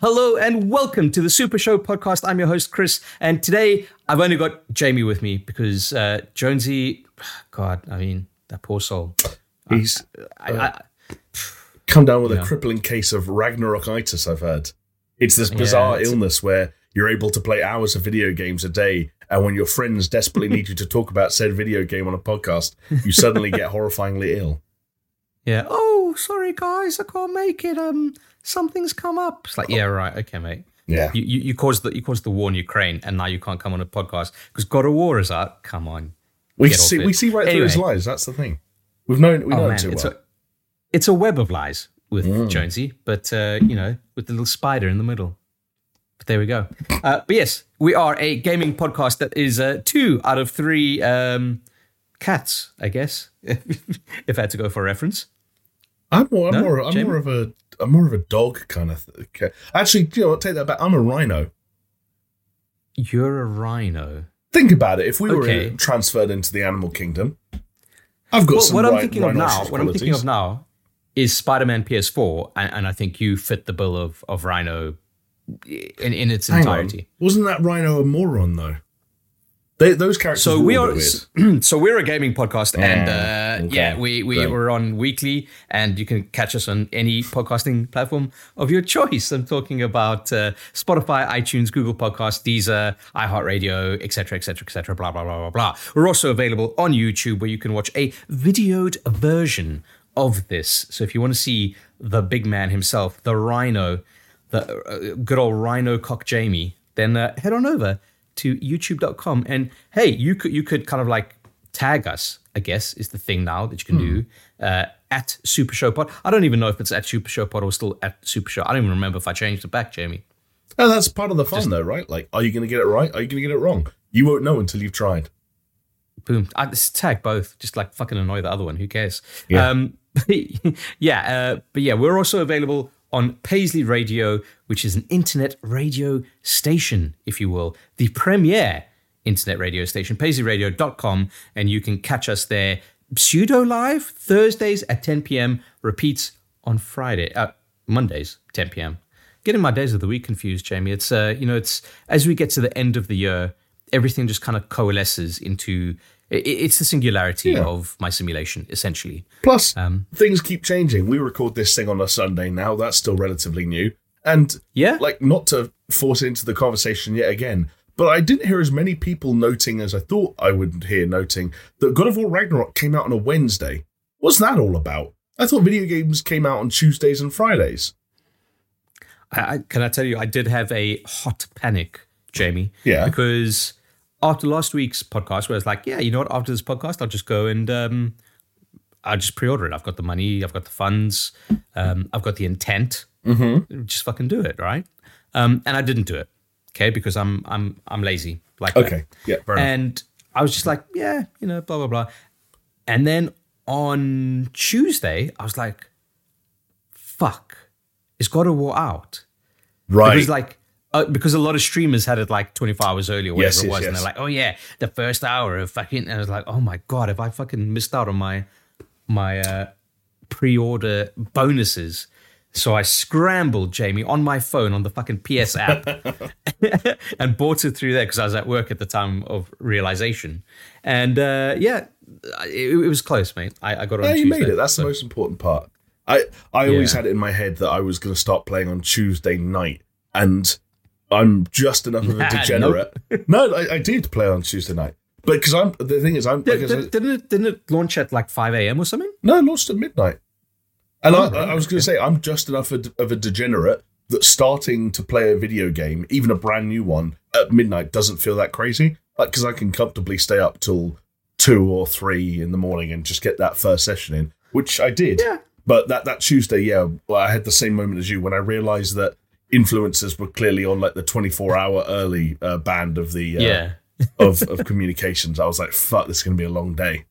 Hello and welcome to the Super Show podcast. I'm your host, Chris, and today I've only got Jamie with me because uh, Jonesy, God, I mean, that poor soul. He's I, I, come down with Yeah. a crippling case of Ragnarokitis, I've heard. It's this bizarre it's- illness where you're able to play hours of video games a day, and when your friends desperately need you to talk about said video game on a podcast, you suddenly get horrifyingly ill. Yeah. Oh, sorry guys, I can't make it. Um, something's come up. It's like, yeah, right, okay, mate. Yeah. You, you, you caused the you caused the war in Ukraine, and now you can't come on a podcast because God of War is out. Come on. We see it. we see right through his lies, that's the thing. We've known we know oh him man, too it's well. a it's a web of lies with Mm. Jonesy, but uh, you know, with the little spider in the middle. But there we go. Uh, but yes, we are a gaming podcast that is uh, two out of three um, cats, I guess, if I had to go for a reference. I'm more I'm No, more I'm Jamie? more of a I'm more of a dog kind of th- okay. Actually, you know what, take that back. I'm a rhino. You're a rhino. Think about it. If we were Okay. uh, transferred into the animal kingdom, I've got Well, some what I'm thinking of now, rhinoceros what I'm thinking of now, is Spider-Man PS4, and, and I think you fit the bill of of Rhino in in its Hang entirety. on. Wasn't that Rhino a moron though? They, those characters. So we are weird. so we're a gaming podcast, and uh, okay. yeah, we we Great. we're on weekly, and you can catch us on any podcasting platform of your choice. I'm talking about uh, Spotify, iTunes, Google Podcasts, Deezer, iHeartRadio, etc., etc., etc. Blah blah blah blah blah. We're also available on YouTube, where you can watch a videoed version of this. So if you want to see the big man himself, the Rhino, the uh, good old Rhino Cock Jamie, then uh, head on over to youtube.com and hey you could you could kind of like tag us i guess is the thing now that you can do uh, at super show pod i don't even know if it's at super show pod or still at super show i don't even remember if i changed it back jamie Oh, that's part of the fun, though, right? Like, are you going to get it right? Are you going to get it wrong? You won't know until you've tried. boom I just tag both just like fucking annoy the other one who cares Yeah. um yeah uh, but yeah we're also available on paisley radio which is an internet radio station if you will the premier internet radio station paisleyradio.com and you can catch us there pseudo live thursdays at 10 p.m repeats on friday uh, mondays 10 p.m getting my days of the week confused jamie. It's uh you know it's as we get to the end of the year everything just kind of coalesces into it's the singularity Yeah. of my simulation essentially Plus, Um, things keep changing. We record this thing on a Sunday now. That's still relatively new. And, Yeah. like, not to force into the conversation yet again, but I didn't hear as many people noting as I thought I would hear noting that God of War Ragnarok came out on a Wednesday. What's that all about? I thought video games came out on Tuesdays and Fridays. I, I, can I tell you, I did have a hot panic, Jamie. Yeah. Because after last week's podcast, where I was like, yeah, you know what? After this podcast, I'll just go and um, I'll just pre-order it. I've got the money, I've got the funds, um, I've got the intent. Mm-hmm. Just fucking do it, right? Um, and I didn't do it, okay? Because I'm I'm I'm lazy. Like that. Okay. Yeah, fair. And I was just like, yeah, you know, blah, blah, blah. And then on Tuesday, I was like, fuck, it's God of War out? Right. It was like, uh, because a lot of streamers had it like 24 hours early or whatever Yes, it yes, was. And yes. they're like, oh yeah, the first hour of fucking, and I was like, oh my God, have I fucking missed out on my, my uh, pre-order bonuses? So I scrambled, Jamie, on my phone on the fucking PS app and bought it through there because I was at work at the time of realization. And uh, yeah, it, it was close, mate. I, I got it on Yeah, you Tuesday. made it. That's the most important part. I I always Yeah. had it in my head that I was going to start playing on Tuesday night, and I'm just enough of a degenerate. no, I, I did play on Tuesday night, but because I'm the thing is I'm Did, I- did, didn't, it, didn't it launch at like 5 a.m. or something? no, I launched at midnight, and Oh, I, right, I was going to say I'm just enough of, of a degenerate that starting to play a video game, even a brand new one, at midnight doesn't feel that crazy. Like because I can comfortably stay up till two or three in the morning and just get that first session in, which I did. Yeah. But that that Tuesday, yeah, well, I had the same moment as you when I realised that influencers were clearly on like the 24 hour early uh, band of the uh, Yeah. of of communications. I was like, fuck, this is going to be a long day.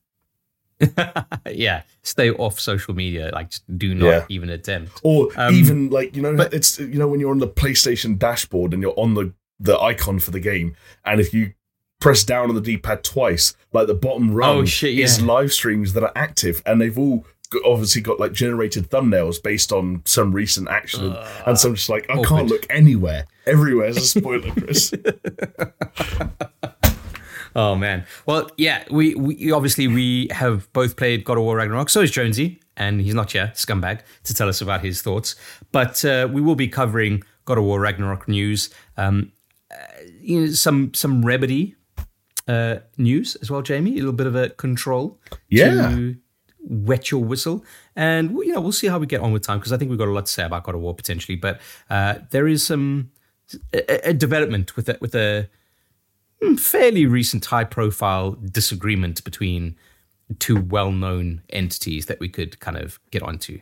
yeah, stay off social media. Like, just do not Yeah. even attempt. Or Um, even like you know, but- it's you know when you're on the PlayStation dashboard and you're on the the icon for the game, and if you press down on the D-pad twice, like the bottom rung Oh, shit, is live streams that are active, and they've all obviously got like generated thumbnails based on some recent action, and so I'm just like, I awkward. can't look anywhere. Everywhere is a spoiler, Chris. Oh man. Well, yeah, we, we obviously we have both played God of War Ragnarok. So is Jonesy, and he's not here, scumbag, to tell us about his thoughts. But uh, we will be covering God of War Ragnarok news. Um, uh, you know, some some remedy uh, news as well, Jamie. A little bit of a control Yeah. to wet your whistle, and you know we'll see how we get on with time because I think we've got a lot to say about God of War potentially. But uh, there is some a, a development with a, with a mm, fairly recent high profile disagreement between two well known entities that we could kind of get onto.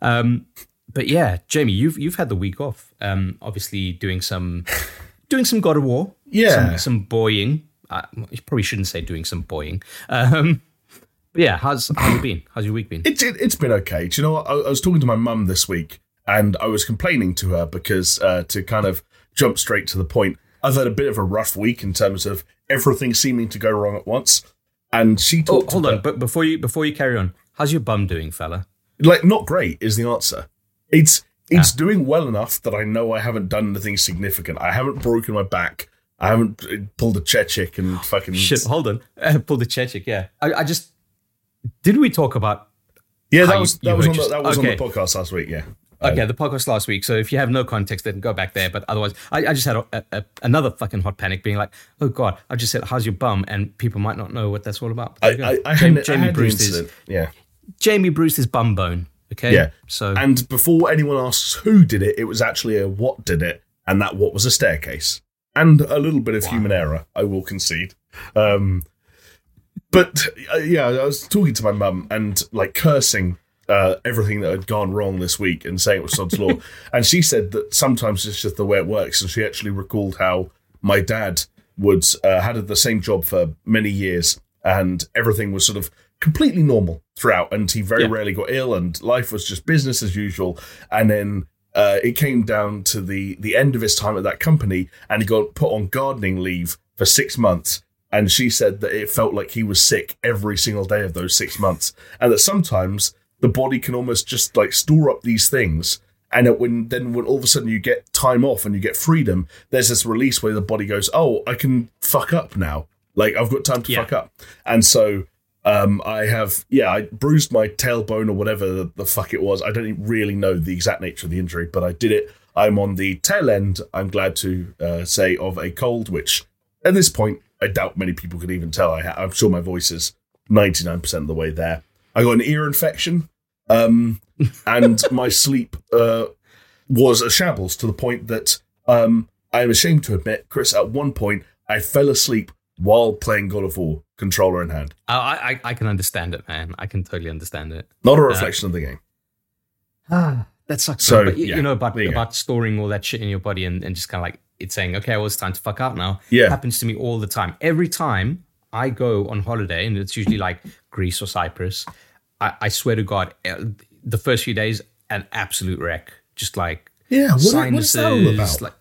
Um, but yeah, Jamie, you've you've had the week off. Um, obviously doing some doing some God of War. Yeah. Some, some boying. Uh, you probably shouldn't say doing some boying. Um, yeah, how's how's it been? How's your week been? It's it, it's been okay. Do you know what? I, I was talking to my mum this week, and I was complaining to her because uh, to kind of jump straight to the point, I've had a bit of a rough week in terms of everything seeming to go wrong at once. And she Oh, talked. hold on, about, but before you before you carry on, how's your bum doing, fella? like not great is the answer. It's it's doing well enough that I know I haven't done anything significant. I haven't broken my back. I haven't uh, pulled a chechik and fucking Shit, hold on. Uh, pull the Chechik, yeah. I, I just did we talk about Yeah, that was you that was were on the, that was okay. on the podcast last week. Yeah. okay the podcast last week? So if you have no context, then go back there. But otherwise, I, I just had a, a, another fucking hot panic, being like, "Oh God!" I just said, "How's your bum?" And people might not know what that's all about. I, you. I, I Jamie, had, I Jamie had the bruised. Yeah. Jamie his bum bone. Okay, Yeah. So And before anyone asks who did it, it was actually a what did it, and that what was a staircase. And a little bit of human error, I will concede. Um, but uh, yeah, I was talking to my mum and like cursing uh, everything that had gone wrong this week and saying it was Sod's Law. And she said that sometimes it's just the way it works. And she actually recalled how my dad would uh, had the same job for many years and everything was sort of completely normal throughout. And he very Yeah. rarely got ill and life was just business as usual. And then uh, it came down to the the end of his time at that company, and he got put on gardening leave for six months. And she said that it felt like he was sick every single day of those six months, and that sometimes the body can almost just like store up these things. And that when then when all of a sudden you get time off and you get freedom, there's this release where the body goes, "Oh, I can fuck up now. Like I've got time to Yeah. fuck up." And so um, I have, yeah, I bruised my tailbone or whatever the, the fuck it was. I don't really know the exact nature of the injury, but I did it. I'm on the tail end, I'm glad to uh, say, of a cold, which at this point, I doubt many people could even tell. I ha- I'm sure my voice is 99% of the way there. I got an ear infection, um, and my sleep uh, was a shambles to the point that um, I'm ashamed to admit, Chris, at one point, I fell asleep while playing God of War, controller in hand. I, I I can understand it, man. I can totally understand it. Not a reflection of the game. Ah, that sucks. So, man. but you, yeah, you know about there you go. about storing all that shit in your body and, and just kind of like it's saying, okay, well, it's time to fuck out now. Yeah. It happens to me all the time. Every time I go on holiday, and it's usually like Greece or Cyprus, I, I swear to God, eh, the first few days, an absolute wreck. Just like Yeah, what- what is that all sinuses, about? Like,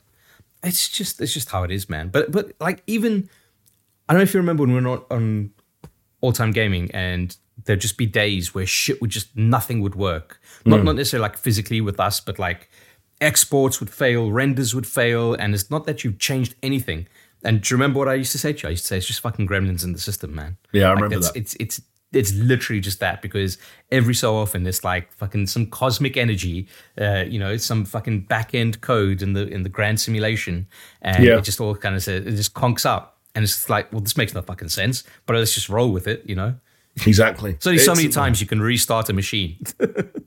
it's just it's just how it is, man. But but like even I don't know if you remember when we were not on all time gaming and there'd just be days where shit would just nothing would work. Not not necessarily like physically with us, but like exports would fail, renders would fail, and it's not that you've changed anything. And do you remember what I used to say to you? I used to say it's just fucking gremlins in the system, man. Yeah, I Like, remember it's, that. It's it's it's literally just that because every so often it's like fucking some cosmic energy, uh, you know, some fucking back end code in the in the grand simulation, and Yeah. it just all kind of says it just conks up, and it's like, well, this makes no fucking sense, but let's just roll with it, you know. Exactly. So only so many times you can restart a machine.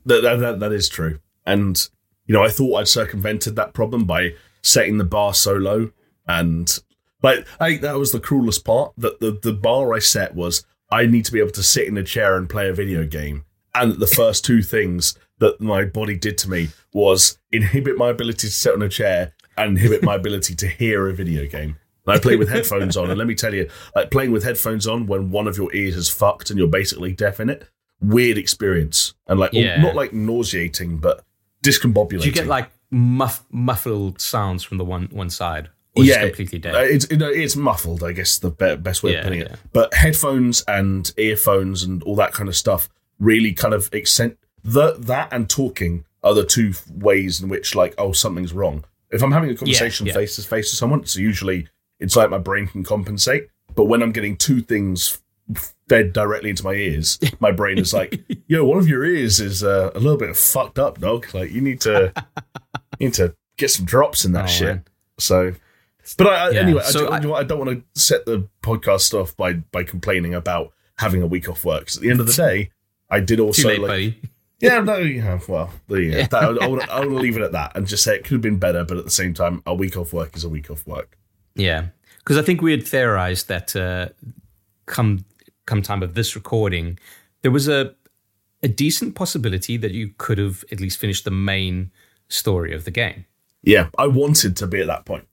That, that, that, that is true. And, you know, I thought I'd circumvented that problem by setting the bar so low. And, but I think that was the cruelest part. That the, the bar I set was I need to be able to sit in a chair and play a video game. And the first two things that my body did to me was inhibit my ability to sit on a chair and inhibit my ability to hear a video game. And I play with headphones on, and let me tell you, like playing with headphones on when one of your ears is fucked and you're basically deaf in it, weird experience. And like, Yeah. not like nauseating, but discombobulating. Do you get like muff, muffled sounds from the one one side, or just completely dead? Uh, it's it's muffled, I guess the best way Yeah, of putting it. yeah. But headphones and earphones and all that kind of stuff really kind of accent the that and talking are the two ways in which like oh something's wrong. If I'm having a conversation face to face with someone, so usually it's like my brain can compensate. But when I'm getting two things fed directly into my ears, my brain is like, "Yo, one of your ears is uh, a little bit fucked up, dog. Like you need to you need to get some drops in that Oh, shit." man. So, but I, I- Yeah, anyway, so I, I- do- I don't want to set the podcast off by by complaining about having a week off work. 'Cause at the end of the day, I did also late, like, buddy. yeah, no, yeah, well, there you go. That, I, to, I leave it at that and just say it could have been better, but at the same time, a week off work is a week off work. Yeah, because I think we had theorized that uh, come come time of this recording, there was a a decent possibility that you could have at least finished the main story of the game. Yeah, I wanted to be at that point.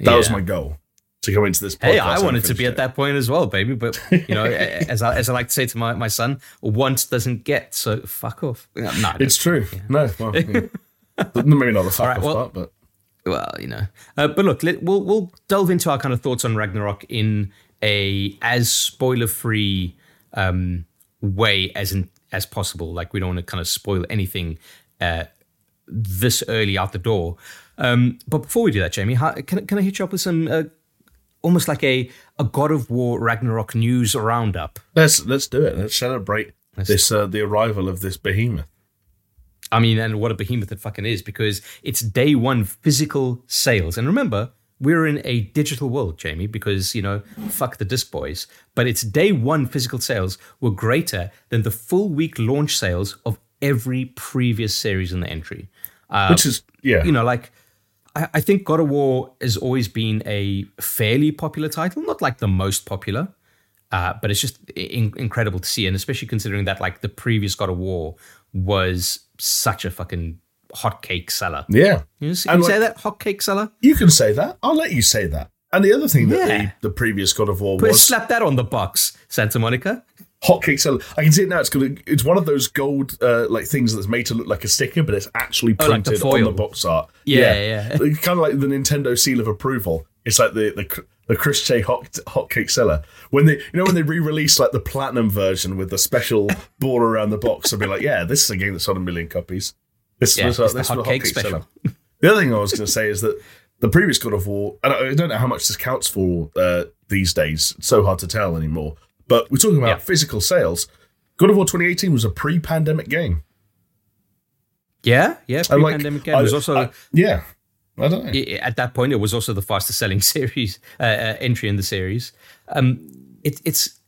That was my goal to go into this. Hey, podcast I wanted to be it. at that point as well, baby. But you know, as I, as I like to say to my, my son, once doesn't get, so fuck off. No, don't. It's true. No, well, yeah. maybe not the fuck right, off well- part, but well, you know. Uh, but look, let, we'll we'll delve into our kind of thoughts on Ragnarok in a as spoiler free um, way as in, as possible. Like we don't want to kind of spoil anything uh, this early out the door. Um, but before we do that, Jamie, how, can I- can I hit you up with some uh, almost like a a God of War Ragnarok news roundup? let's let's do it. Let's celebrate this uh, the arrival of this behemoth. I mean, and what a behemoth it fucking is because it's day one physical sales. And remember, we're in a digital world, Jamie, because, you know, fuck the disc boys. But it's day one physical sales were greater than the full week launch sales of every previous series in the entry. Uh, Which is yeah, you know, like I, I think God of War has always been a fairly popular title, not like the most popular, uh, but it's just in- incredible to see, and especially considering that like the previous God of War was such a fucking hotcake seller. yeah. You, know, you And, say like- that hotcake seller? You can say that. I'll let you say that. And the other thing that Yeah. the, the previous God of War Put, was slap that on the box, Santa Monica. hotcake seller. I can see it now. It's gonna. It's one of those gold uh, like things that's made to look like a sticker, but it's actually Oh, like the printed on the box art. Yeah, yeah. It's kind of like the Nintendo seal of approval. It's like the the the Chris J hot hotcake seller when they you know when they re-release like the platinum version with the special border around the box. I'll be like, yeah, this is a game that sold a million copies. This Yeah, was this the hotcake hotcake special. seller. The other thing I was going to say is that the previous God of War, and I don't know how much this counts for uh, these days. It's so hard to tell anymore. But we're talking about Yeah. physical sales. God of War 2018 was a pre-pandemic game. Yeah, yeah. And, like, Pre-pandemic game I- was also I- yeah. I don't know. at that point, it was also the fastest selling series uh, uh, entry in the series. Um, it, it's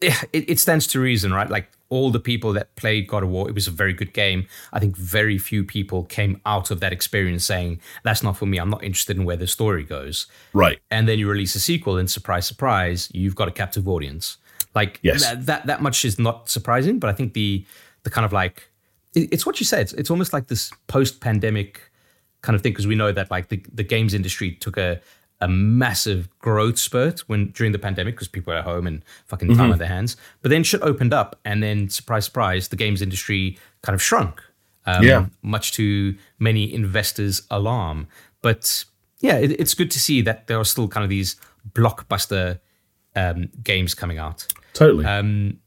it, it stands to reason, right? Like all the people that played God of War, it was a very good game. I think very few people came out of that experience saying, "That's not for me. I'm not interested in where the story goes." Right. And then you release a sequel, and surprise, surprise, you've got a captive audience. Like Yes. that, that that much is not surprising, but I think the the kind of like it- it's what you said. It's, it's almost like this post pandemic kind of thing because we know that like the, the games industry took a a massive growth spurt when during the pandemic because people were at home and fucking time on their hands. But then shit opened up, and then surprise, surprise, the games industry kind of shrunk. Um, Yeah. much to many investors' alarm. But yeah, it, it's good to see that there are still kind of these blockbuster um, games coming out. Totally. Um,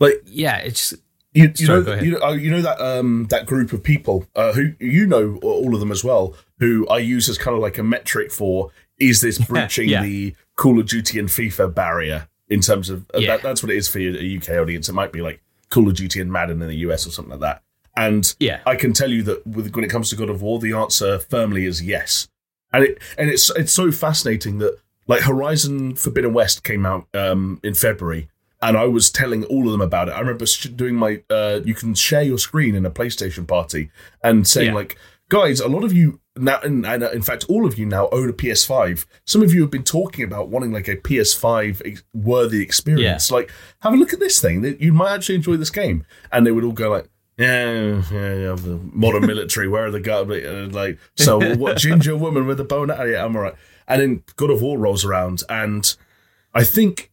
like yeah, it's you, you Sorry, know, you know, uh, you know that um, that group of people uh, who you know all of them as well, who I use as kind of like a metric for is this breaching yeah. the Call of Duty and FIFA barrier in terms of uh, Yeah. that, that's what it is for a UK audience. It might be like Call of Duty and Madden in the US or something like that. And Yeah. I can tell you that with, when it comes to God of War, the answer firmly is yes. And it and it's it's so fascinating that like Horizon Forbidden West came out um, in February, and I was telling all of them about it. I remember sh- doing my uh, you can share your screen in a PlayStation party and saying Yeah. like, guys, a lot of you now, and, and uh, in fact, all of you now own a PS5. Some of you have been talking about wanting like a PS5 ex- worthy experience. Like, have a look at this thing. You might actually enjoy this game, and they would all go like. Yeah, yeah, yeah, the modern military. Where are the guys? Uh, Like, so what? Ginger woman with a bow? and- Yeah, I'm alright. And then God of War rolls around, and I think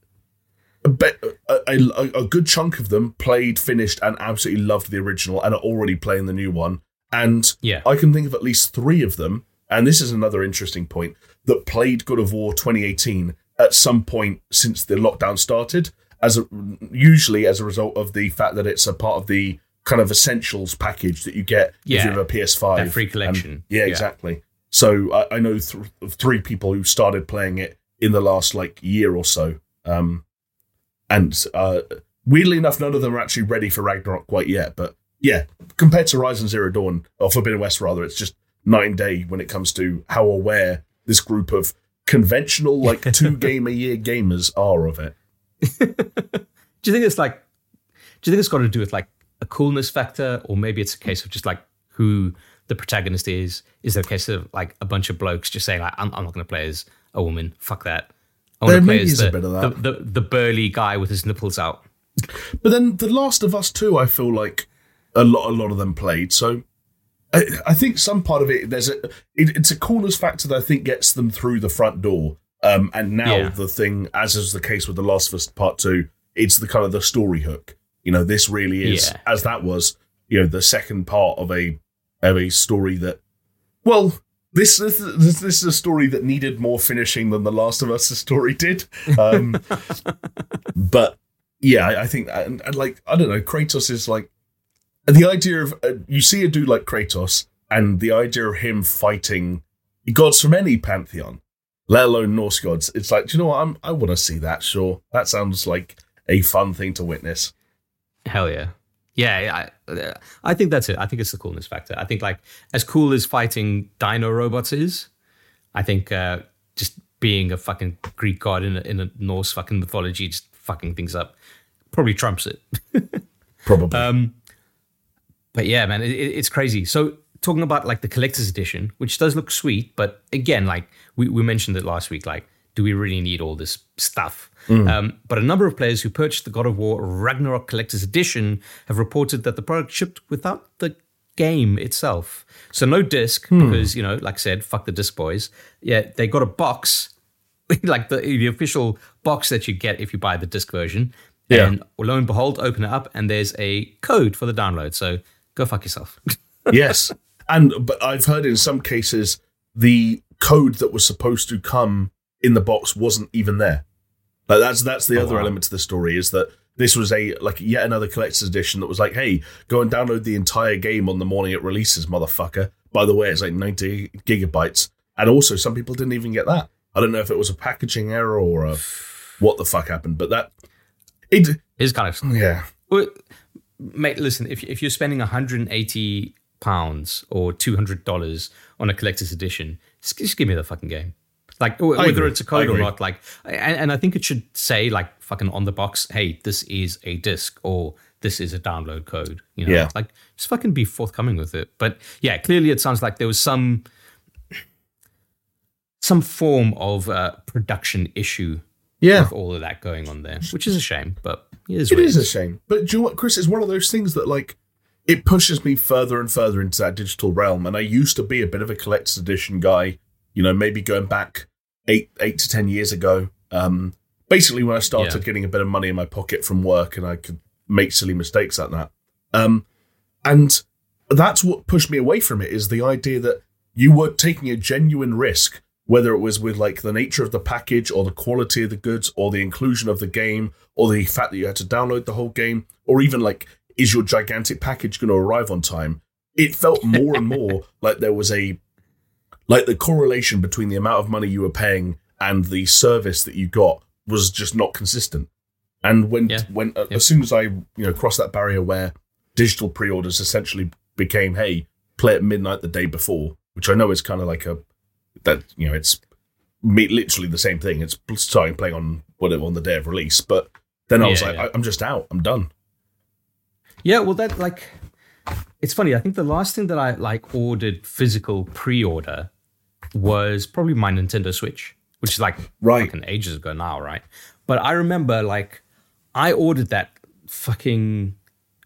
a, bit, a, a, a good chunk of them played, finished, and absolutely loved the original, and are already playing the new one. And Yeah. I can think of at least three of them, and this is another interesting point that played God of War 2018 at some point since the lockdown started, as a, usually as a result of the fact that it's a part of the kind of essentials package that you get if you have a PS5. That free collection. And- yeah, Yeah. exactly. So I, I know th- three people who started playing it in the last like year or so. Um, and uh, weirdly enough, none of them are actually ready for Ragnarok quite yet. But yeah, compared to Horizon Zero Dawn or Forbidden West, rather, it's just night and day when it comes to how aware this group of conventional, like two game a year gamers are of it. Do you think it's like? Do you think it's got to do with like a coolness factor, or maybe it's a case of just like who the protagonist is? Is it a case of like a bunch of blokes just saying like, "I'm, I'm not going to play as a woman. Fuck that." I want to play as the, the, the the burly guy with his nipples out. But then The Last of Us Two, I feel like a lot, a lot of them played. So I, I think some part of it, there's a, it, it's a coolness factor that I think gets them through the front door. Um, and now Yeah. the thing, as is the case with The Last of Us Part Two, it's the kind of the story hook. You know, this really is Yeah. as that was, you know, the second part of a of a story that, well. This, this this this is a story that needed more finishing than The Last of Us story did, um, but yeah, I, I think, and, and like I don't know, Kratos is like the idea of uh, you see a dude like Kratos, and the idea of him fighting gods from any pantheon, let alone Norse gods. It's like, do you know what? I'm, I want to see that. Sure, that sounds like a fun thing to witness. Hell yeah. Yeah, I, I think that's it. I think it's the coolness factor. I think like as cool as fighting dino robots is, I think uh, just being a fucking Greek god in a, in a Norse fucking mythology, just fucking things up, probably trumps it. Probably. Um, but yeah, man, it, it- it's crazy. So talking about like the collector's edition, which does look sweet, but again, like we, we mentioned it last week, like do we really need all this stuff? Um, but a number of players who purchased the God of War Ragnarok Collector's Edition have reported that the product shipped without the game itself. So no disc, because, you know, like I said, fuck the disc boys. Yeah, they got a box, like the, the official box that you get if you buy the disc version. Yeah. And lo and behold, open it up and there's a code for the download. So go fuck yourself. yes, and but I've heard in some cases the code that was supposed to come in the box wasn't even there. Like that's that's the oh, other wow. element to the story is that this was a like yet another collector's edition that was like, hey, go and download the entire game on the morning it releases, motherfucker. By the way, it's like ninety gigabytes, and also some people didn't even get that. I don't know if it was a packaging error or a what the fuck happened, but that It's kind of yeah Well, mate, listen, if, if you're spending 180 pounds or $200 on a collector's edition, just, just give me the fucking game. Like, whether it's a code or not, like, and, and I think it should say, like, fucking on the box, hey, this is a disc or this is a download code. You know, Yeah. like, just fucking be forthcoming with it. But yeah, clearly it sounds like there was some some form of uh, production issue yeah. with all of that going on there, which is a shame, but it is It is a shame. But do you know what, Chris? It's one of those things that, like, it pushes me further and further into that digital realm. And I used to be a bit of a collector's edition guy, you know, maybe going back eight eight to ten years ago. Um, basically, when I started Yeah. getting a bit of money in my pocket from work and I could make silly mistakes like that. Um, and that's what pushed me away from it is the idea that you were taking a genuine risk, whether it was with like the nature of the package or the quality of the goods or the inclusion of the game or the fact that you had to download the whole game or even like, is your gigantic package going to arrive on time? It felt more and more like there was a, like the correlation between the amount of money you were paying and the service that you got was just not consistent. And when Yeah. when uh, Yep. as soon as I you know crossed that barrier where digital pre-orders essentially became hey play at midnight the day before, which I know is kind of like a that you know it's me, literally the same thing. It's starting playing on whatever on the day of release, but then I was Yeah, like yeah. I, I'm just out. I'm done. Yeah, well, that like, it's funny. I think the last thing that I like ordered physical pre-order was probably my Nintendo Switch, which is like Right. fucking ages ago now, right? But I remember like I ordered that fucking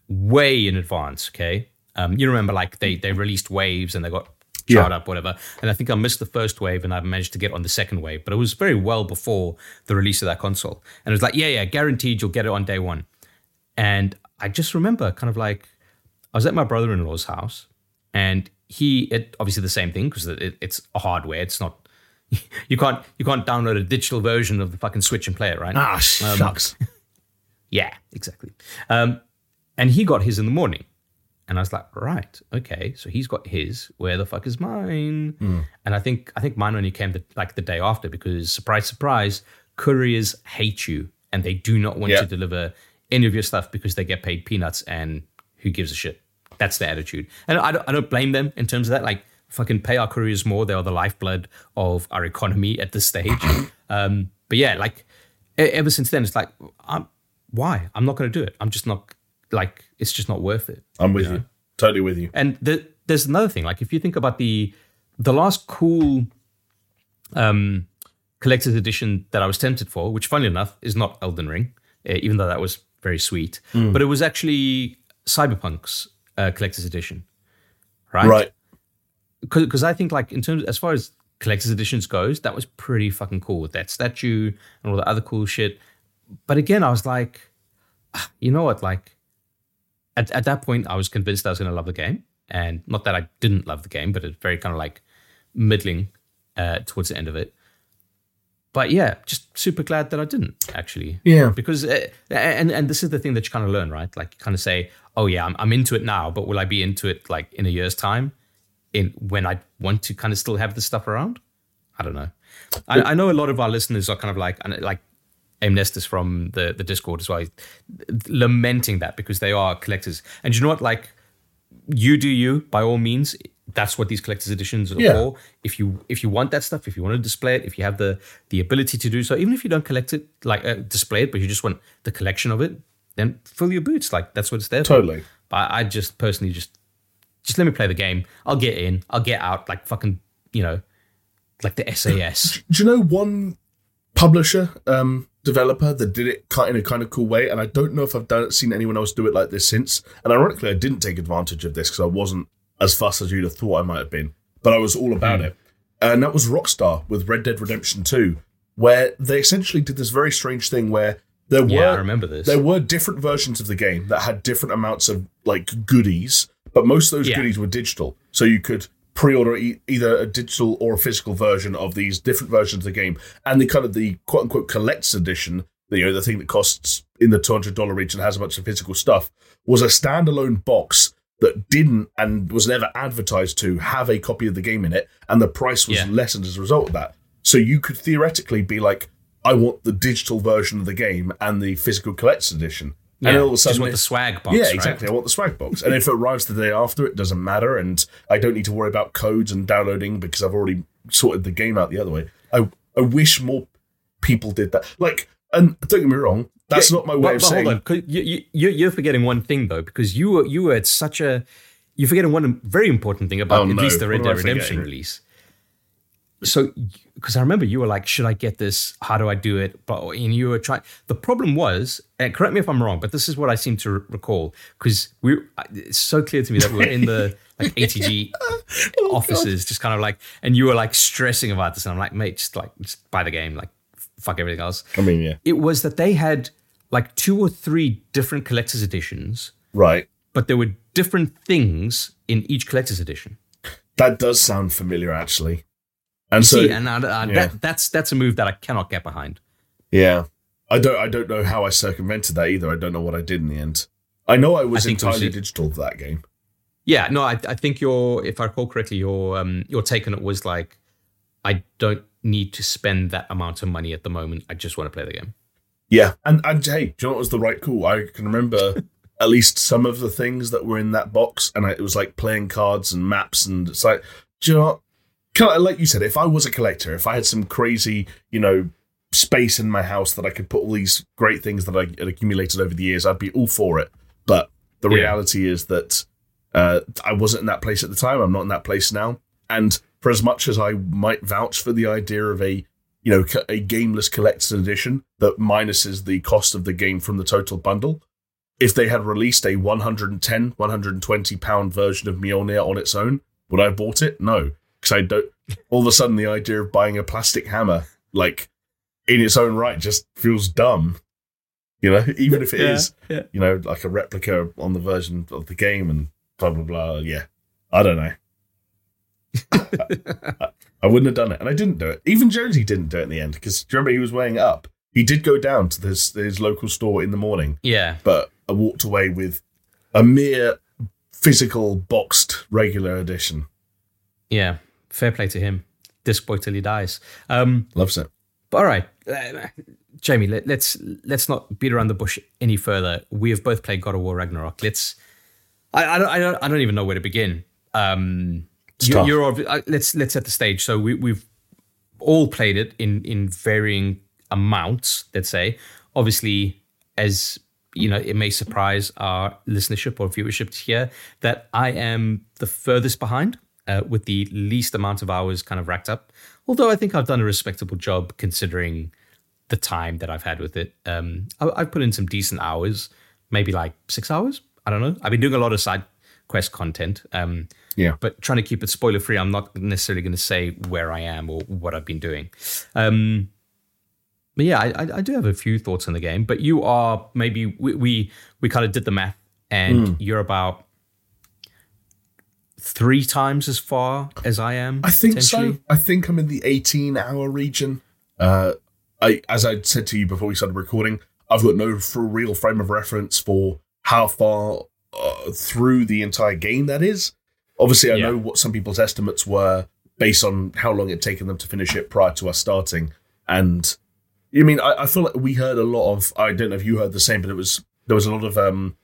way in advance. Okay, um, you remember like they they released waves and they got Yeah. up, whatever. And I think I missed the first wave and I managed to get on the second wave, but it was very well before the release of that console. And it was like, yeah, yeah, guaranteed you'll get it on day one. And I just remember kind of like I was at my brother in law's house and he, it, obviously the same thing because it, it's a hardware. It's not, you can't, you can't download a digital version of the fucking Switch and play it, right? Ah, shucks. Yeah, exactly. Um, and he got his in the morning. And I was like, right, okay. So he's got his. Where the fuck is mine? Hmm. And I think I think mine only came the, like the day after because surprise, surprise, couriers hate you and they do not want Yeah. to deliver any of your stuff because they get paid peanuts and who gives a shit? That's the attitude. And I don't, I don't blame them in terms of that. Like, fucking pay our couriers more. They are the lifeblood of our economy at this stage. um, but yeah, like, e- ever since then, it's like, I'm, why? I'm not going to do it. I'm just not, like, it's just not worth it. I'm with you. Totally with you. And the, there's another thing. Like, if you think about the the last cool um, collector's edition that I was tempted for, which, funnily enough, is not Elden Ring, uh, even though that was very sweet, but it was actually Cyberpunk's uh, collector's edition, right? Right. Because I think, like, in terms as far as collector's editions goes, that was pretty fucking cool with that statue and all the other cool shit. But again, I was like, ah, you know what? Like, at, at that point, I was convinced I was going to love the game. And not that I didn't love the game, but it's very kind of like middling uh, towards the end of it. But yeah, just super glad that I didn't actually. Yeah. Because, uh, and, and this is the thing that you kind of learn, right? Like, you kind of say, oh, yeah, I'm, I'm into it now, but will I be into it like in a year's time? In when I want to kind of still have this stuff around? I don't know. I, I know a lot of our listeners are kind of like, and Amnestus from the, the Discord as well, lamenting that because they are collectors. And you know what? Like, you do you by all means. That's what these collector's editions are Yeah. for. If you if you want that stuff, if you want to display it, if you have the the ability to do so, even if you don't collect it, like uh, display it, but you just want the collection of it, then fill your boots. Like that's what it's there for. Totally. But I just personally just just let me play the game. I'll get in. I'll get out. Like fucking you know, like the SAS. Do you know one publisher, um, developer that did it in a kind of cool way? And I don't know if I've done seen anyone else do it like this since. And ironically, I didn't take advantage of this because I wasn't as fast as you'd have thought I might have been. But I was all about hmm. it. And that was Rockstar with Red Dead Redemption 2, where they essentially did this very strange thing where there were I remember this. there were different versions of the game that had different amounts of like goodies, but most of those Yeah. goodies were digital. So you could pre-order e- either a digital or a physical version of these different versions of the game, and the kind of the quote unquote collector's edition, you know, the thing that costs in the two hundred dollar region has a bunch of physical stuff, was a standalone box that didn't and was never advertised to have a copy of the game in it, and the price was Yeah. lessened as a result of that. So you could theoretically be like, I want the digital version of the game and the physical collector's edition. Yeah, and all of a just sudden, want the swag box. yeah, right? exactly. I want the swag box, and if it arrives the day after, it doesn't matter, and I don't need to worry about codes and downloading because I've already sorted the game out the other way. I I wish more people did that. Like, and don't get me wrong, that's not my way But, of but saying. hold on, you, you, you- you're forgetting one thing though, because you were you were at such a you're forgetting one very important thing about Oh, at no. least the Red What am I Dead Redemption release. So, because I remember you were like, "Should I get this? How do I do it?" But and you were trying. The problem was, and correct me if I'm wrong, but this is what I seem to re- recall because we. It's so clear to me that we were in the like ATG Oh, offices, just kind of like, and you were like stressing about this, and I'm like, "Mate, just like just buy the game, like fuck everything else." I mean, yeah, it was that they had like two or three different collector's editions, right. but there were different things in each collector's edition. That does sound familiar, actually. And so, See, and I, I, yeah. that, that's that's a move that I cannot get behind. yeah, I don't, I don't know how I circumvented that either. I don't know what I did in the end. I know I was I it was entirely digital for that game. Yeah, no, I, I think your, if I recall correctly, your um, your take on it was like, I don't need to spend that amount of money at the moment. I just want to play the game. Yeah, and and hey, do you know what was the right call? I can remember at least some of the things that were in that box, and I, it was like playing cards and maps, and it's like, do you know, what? Like you said, if I was a collector, if I had some crazy, you know, space in my house that I could put all these great things that I had accumulated over the years, I'd be all for it. But the Yeah. reality is that uh, I wasn't in that place at the time. I'm not in that place now, and for as much as I might vouch for the idea of a you know, a gameless collector's edition that minuses the cost of the game from the total bundle. If they had released a 110, 120 pound version of Mjolnir on its own, would I have bought it? No, because I don't. All of a sudden, the idea of buying a plastic hammer, like in its own right, just feels dumb. You know, even if it is, yeah. you know, like a replica on the version of the game and blah blah blah. Yeah, I don't know. I wouldn't have done it, and I didn't do it. Even Jonesy didn't do it in the end because remember he was weighing up. he did go down to this his local store in the morning, Yeah. but I walked away with a mere physical boxed regular edition. Yeah. Fair play to him. Disc boy till he dies. Um, Loves it. But all right, uh, Jamie, let, let's let's not beat around the bush any further. We have both played God of War Ragnarok. Let's. I, I don't I don't I don't even know where to begin. Um, you, you're uh, let's let's set the stage. So we, we've all played it in in varying amounts. Let's say, obviously, as you know, it may surprise our listenership or viewership here that I am the furthest behind uh, with the least amount of hours kind of racked up. Although I think I've done a respectable job considering the time that I've had with it. Um, I, I've put in some decent hours, maybe like six hours. I don't know. I've been doing a lot of side quest content. Um, Yeah. but trying to keep it spoiler free. I'm not necessarily going to say where I am or what I've been doing. Um, but yeah, I, I, I do have a few thoughts on the game. But you are maybe we we, we kind of did the math, and you're about three times as far as I am. I think so. I think I'm in the 18 hour region. Uh, I, as I said to you before we started recording, I've got no real frame of reference for how far uh, through the entire game that is. Obviously, I Yeah. know what some people's estimates were based on how long it taken them to finish it prior to us starting. And I mean, I, I feel like we heard a lot of. I don't know if you heard the same, but it was there was a lot of um,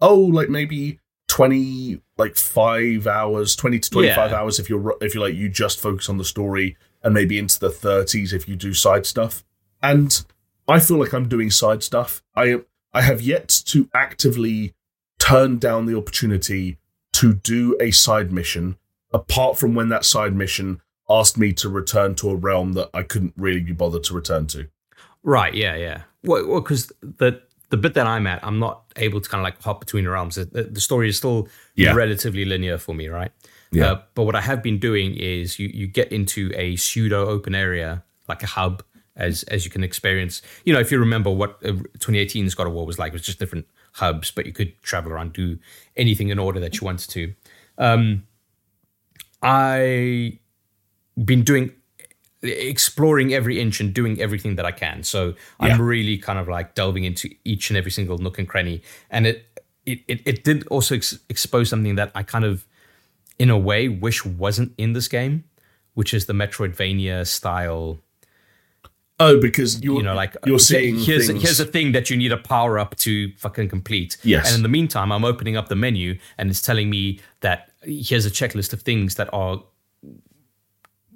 oh, like maybe twenty, like five hours, twenty to twenty five Yeah. hours if you're if you're like you just focus on the story, and maybe into the thirties if you do side stuff. And I feel like I'm doing side stuff. I I have yet to actively turn down the opportunity to do a side mission, apart from when that side mission asked me to return to a realm that I couldn't really be bothered to return to. Right. Yeah. Yeah. Well, because the the bit that I'm at, I'm not able to kind of like hop between realms. The, the, the story is still Yeah. relatively linear for me, right? Yeah. Uh, but what I have been doing is you you get into a pseudo open area, like a hub, as as you can experience. You know, if you remember what uh, 2018's God of War was like, it was just different hubs, but you could travel around, do anything in order that you wanted to. Um, I been doing exploring every inch and doing everything that I can. So I'm really kind of like delving into each and every single nook and cranny. And it it it, it did also ex- expose something that I kind of in a way wish wasn't in this game, which is the Metroidvania style. Oh, because you're You know, like uh, you're seeing here's things. here's a thing that you need a power up to fucking complete. Yes. And in the meantime, I'm opening up the menu and it's telling me that here's a checklist of things that are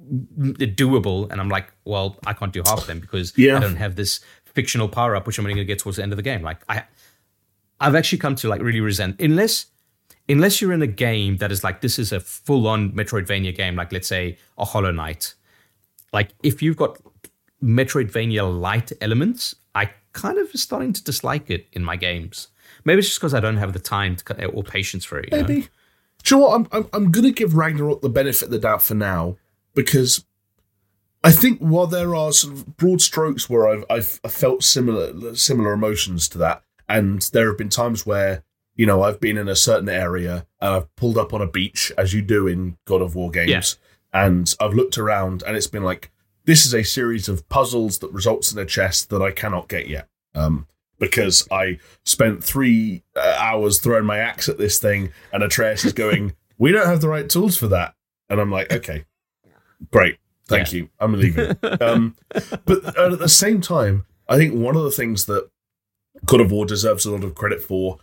doable, and I'm like, well, I can't do half of them because Yeah. I don't have this fictional power up, which I'm only going to get towards the end of the game. Like I, I've actually come to like really resent unless. Unless you're in a game that is like this is a full-on Metroidvania game, like let's say a Hollow Knight, like if you've got Metroidvania light elements, I kind of starting to dislike it in my games. Maybe it's just because I don't have the time to, or patience for it. You know? Maybe. Do you know what? I'm, I'm, I'm going to give Ragnarok the benefit of the doubt for now because I think while there are sort of broad strokes where I've, I've felt similar similar emotions to that, and there have been times where you know I've been in a certain area and I've pulled up on a beach as you do in God of War games, and I've looked around and it's been like this is a series of puzzles that results in a chest that I cannot get yet. Um, because I spent three uh, hours throwing my axe at this thing, and Atreus is going, "We don't have the right tools for that," and I'm like, "Okay, great, thank you, I'm leaving." um, but at the same time, I think one of the things that God of War deserves a lot of credit for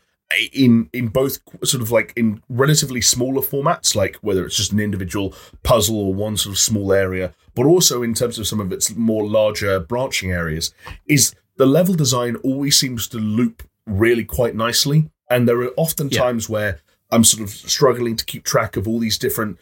in in both sort of like in relatively smaller formats, like whether it's just an individual puzzle or one sort of small area, but also in terms of some of its more larger branching areas, is the level design always seems to loop really quite nicely. And there are often Yeah. times where I'm sort of struggling to keep track of all these different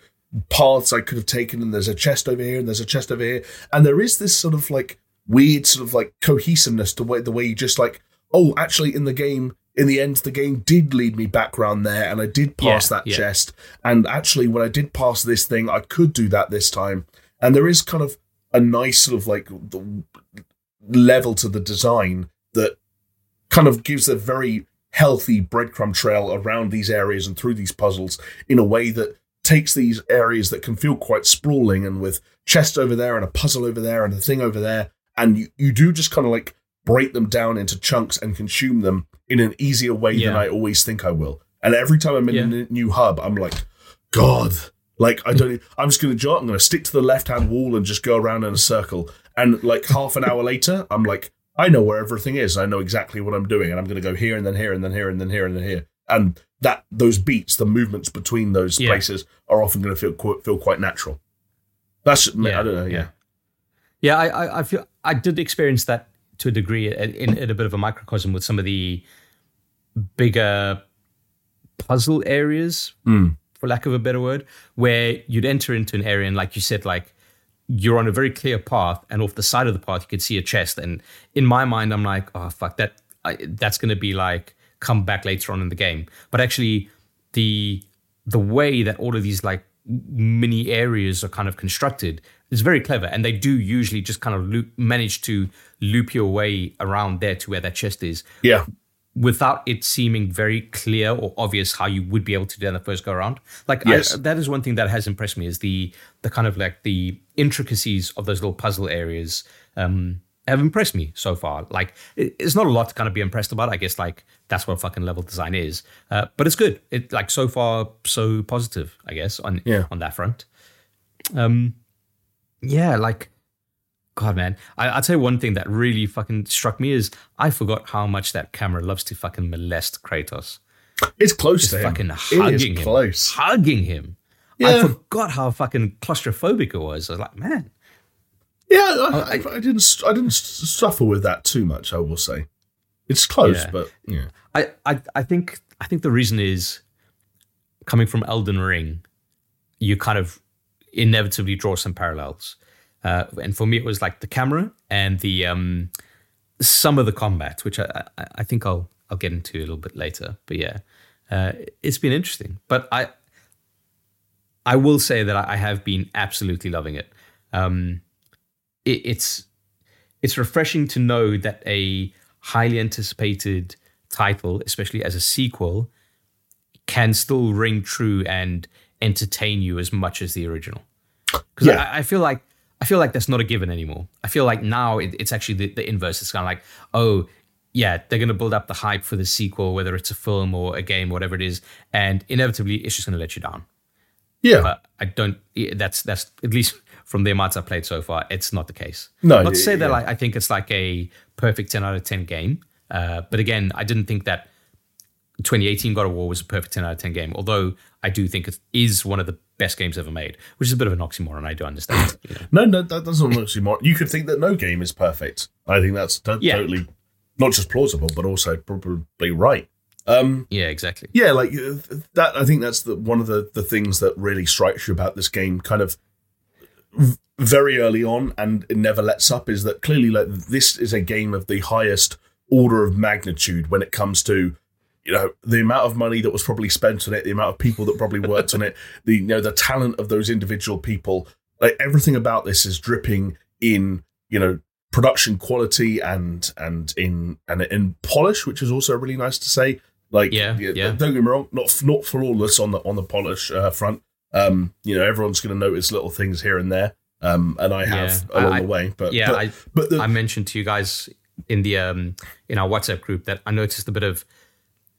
paths I could have taken, and there's a chest over here, and there's a chest over here, and there is this sort of like weird sort of like cohesiveness to way, the way you just like, oh, actually, in the game, in the end, the game did lead me back round there, and I did pass Yeah, that yeah. chest, and actually, when I did pass this thing, I could do that this time, and there is kind of a nice sort of like the level to the design that kind of gives a very healthy breadcrumb trail around these areas and through these puzzles in a way that takes these areas that can feel quite sprawling and with chest over there and a puzzle over there and a thing over there and you, you do just kind of like break them down into chunks and consume them in an easier way than I always think I will. And every time I'm in a Yeah. n- new hub, I'm like, God, like I don't. I'm just gonna jo- I'm gonna stick to the left hand wall and just go around in a circle. And like half an hour later, I'm like, I know where everything is. I know exactly what I'm doing, and I'm gonna go here and then here and then here and then here and then here. And that those beats, the movements between those Yeah. places, are often going to feel qu- feel quite natural. That's I don't know. Yeah, Yeah, I, I, I feel I did experience that to a degree in, in, a bit of a microcosm with some of the bigger puzzle areas, hmm. for lack of a better word, where you'd enter into an area and, like you said, like you're on a very clear path, and off the side of the path you could see a chest. And in my mind, I'm like, oh fuck, that I, that's going to be like come back later on in the game. But actually, the the way that all of these like mini areas are kind of constructed is very clever, and they do usually just kind of loop, manage to loop your way around there to where that chest is yeah, without it seeming very clear or obvious how you would be able to do that the first go around. Like Yes. I, that is one thing that has impressed me is the the kind of like the intricacies of those little puzzle areas um, have impressed me so far. Like it's not a lot to kind of be impressed about. I guess like that's what fucking level design is, uh, but it's good. It like so far so positive. I guess on Yeah. on that front. Um, yeah, like. God, man, I, I'll tell you one thing that really fucking struck me is I forgot how much that camera loves to fucking molest Kratos. it's close to. Fucking it hugging him. close. Hugging him. Yeah. I forgot how fucking claustrophobic it was. I was like, man, Yeah, I, I, I didn't. I didn't suffer with that too much. I will say, it's close, Yeah. but yeah, I, I, I think I think the reason is coming from Elden Ring, you kind of inevitably draw some parallels. Uh, and for me, it was like the camera and the um, some of the combat, which I, I, I think I'll I'll get into a little bit later. But yeah, uh, it's been interesting. But I I will say that I I have been absolutely loving it. Um, it it's it's refreshing to know that a highly anticipated title, especially as a sequel, can still ring true and entertain you as much as the original. Because Yeah. I, I feel like I feel like that's not a given anymore. I feel like now it, it's actually the, the inverse. It's kind of like, oh, yeah, they're going to build up the hype for the sequel, whether it's a film or a game, whatever it is, and inevitably it's just going to let you down. yeah. But I don't. That's that's at least from the amounts I've played so far, it's not the case. No, not to say that like, I think it's like a perfect ten out of ten game. Uh, but again, I didn't think that 2018 God of War was a perfect 10 out of 10 game. Although I do think it is one of the best games ever made, which is a bit of an oxymoron. I do understand. you know. No, no, that doesn't look more. You could think that no game is perfect. I think that's to- Yeah. totally not just plausible, but also probably right. Um, Yeah, exactly. yeah, like uh, that. I think that's the one of the the things that really strikes you about this game, kind of very early on, and it never lets up. Is that clearly like this is a game of the highest order of magnitude when it comes to you know the amount of money that was probably spent on it, the amount of people that probably worked on it, the you know the talent of those individual people. Like everything about this is dripping in you know production quality and and in and in polish, which is also really nice to say. Like Yeah, yeah. yeah. don't get me wrong, not not flawless on the on the polish uh, front. Um, you know, everyone's going to notice little things here and there. Um, and I have Yeah, along I- the way, but Yeah, but, I, but the, I mentioned to you guys in the um, in our WhatsApp group that I noticed a bit of,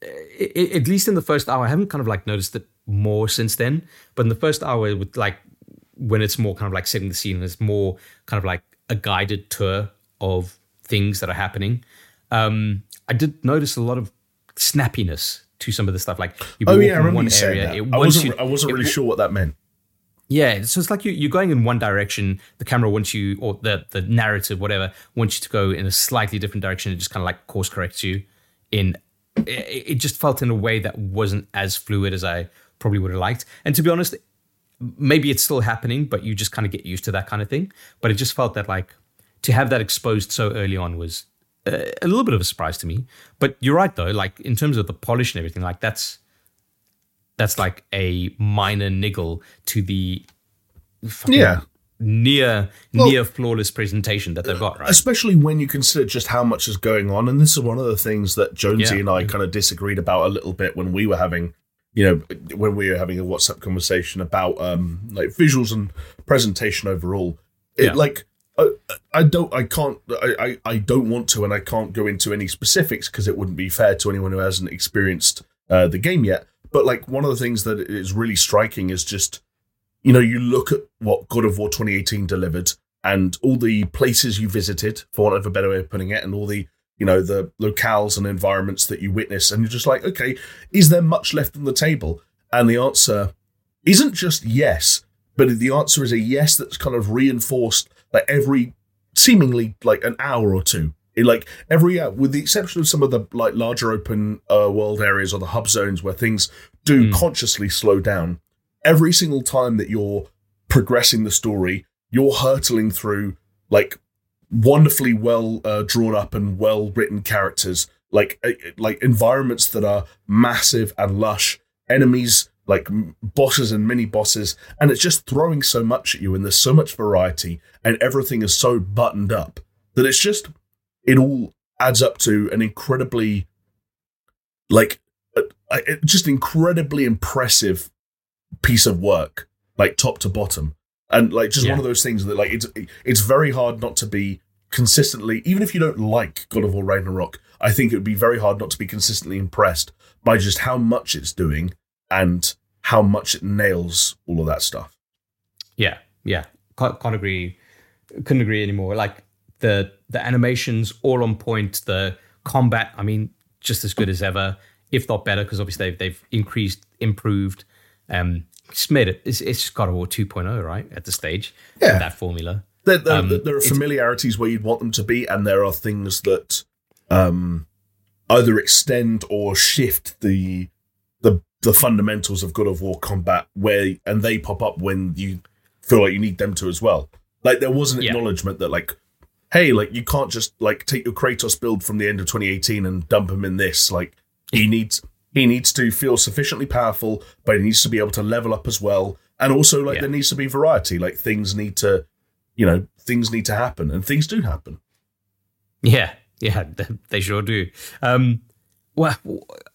i- i- at least in the first hour. I haven't kind of like noticed it more since then, but in the first hour, with like when it's more kind of like setting the scene, it's more kind of like a guided tour of things that are happening. Um, I did notice a lot of snappiness to some of the stuff. Like you oh yeah, I in remember one area, it I wasn't you- I wasn't really sure what that meant. yeah, so it's like you, you're going in one direction. The camera wants you, or the the narrative, whatever, wants you to go in a slightly different direction. It just kind of like course corrects you. In it, it just felt in a way that wasn't as fluid as I probably would have liked. And to be honest, maybe it's still happening, but you just kind of get used to that kind of thing. But it just felt that like to have that exposed so early on was a little bit of a surprise to me. But you're right though, like in terms of the polish and everything, like that's that's like a minor niggle to the Yeah. near near flawless presentation that they've got, right? especially when you consider just how much is going on. And this is one of the things that Jonesy Yeah. and I kind of disagreed about a little bit when we were having, you know, when we were having a WhatsApp conversation about um like visuals and presentation overall. It Yeah. like I, don't, I can't, I, I, I don't want to, and I can't go into any specifics because it wouldn't be fair to anyone who hasn't experienced uh, the game yet. But like one of the things that is really striking is just, you know, you look at what God of War 2018 delivered and all the places you visited, for want of a better way of putting it, and all the you know the locales and environments that you witness, and you're just like, okay, is there much left on the table? And the answer isn't just yes, but the answer is a yes that's kind of reinforced like every seemingly like an hour or two. In like every hour, with the exception of some of the like larger open uh, world areas or the hub zones where things do mm. consciously slow down, every single time that you're progressing the story, you're hurtling through like wonderfully well uh, drawn up and well written characters, like uh, like environments that are massive and lush, enemies like bosses and mini bosses, and it's just throwing so much at you, and there's so much variety, and everything is so buttoned up that it's just it all adds up to an incredibly like uh, just incredibly impressive piece of work, like top to bottom and like just yeah. one of those things that like it's it's very hard not to be consistently even if you don't like God of War Ragnarok I think it would be very hard not to be consistently impressed by just how much it's doing and how much it nails all of that stuff yeah yeah can't, can't agree couldn't agree anymore like the the animations all on point the combat I mean just as good as ever if not better because obviously they've, they've increased improved um it's made it. It's, it's God of War 2.0, right? At the stage, yeah, that formula. There, there, um, there are familiarities where you'd want them to be, and there are things that um, either extend or shift the the fundamentals of God of War combat, where and they pop up when you feel like you need them to as well. Like there was an yeah. acknowledgement that like, hey, like you can't just like take your Kratos build from the end of 2018 and dump him in this. Like he needs he needs to feel sufficiently powerful, but he needs to be able to level up as well. And also, like, yeah. there needs to be variety. Like, things need to, you know, things need to happen, and things do happen. Yeah, yeah, they sure do. Um, well,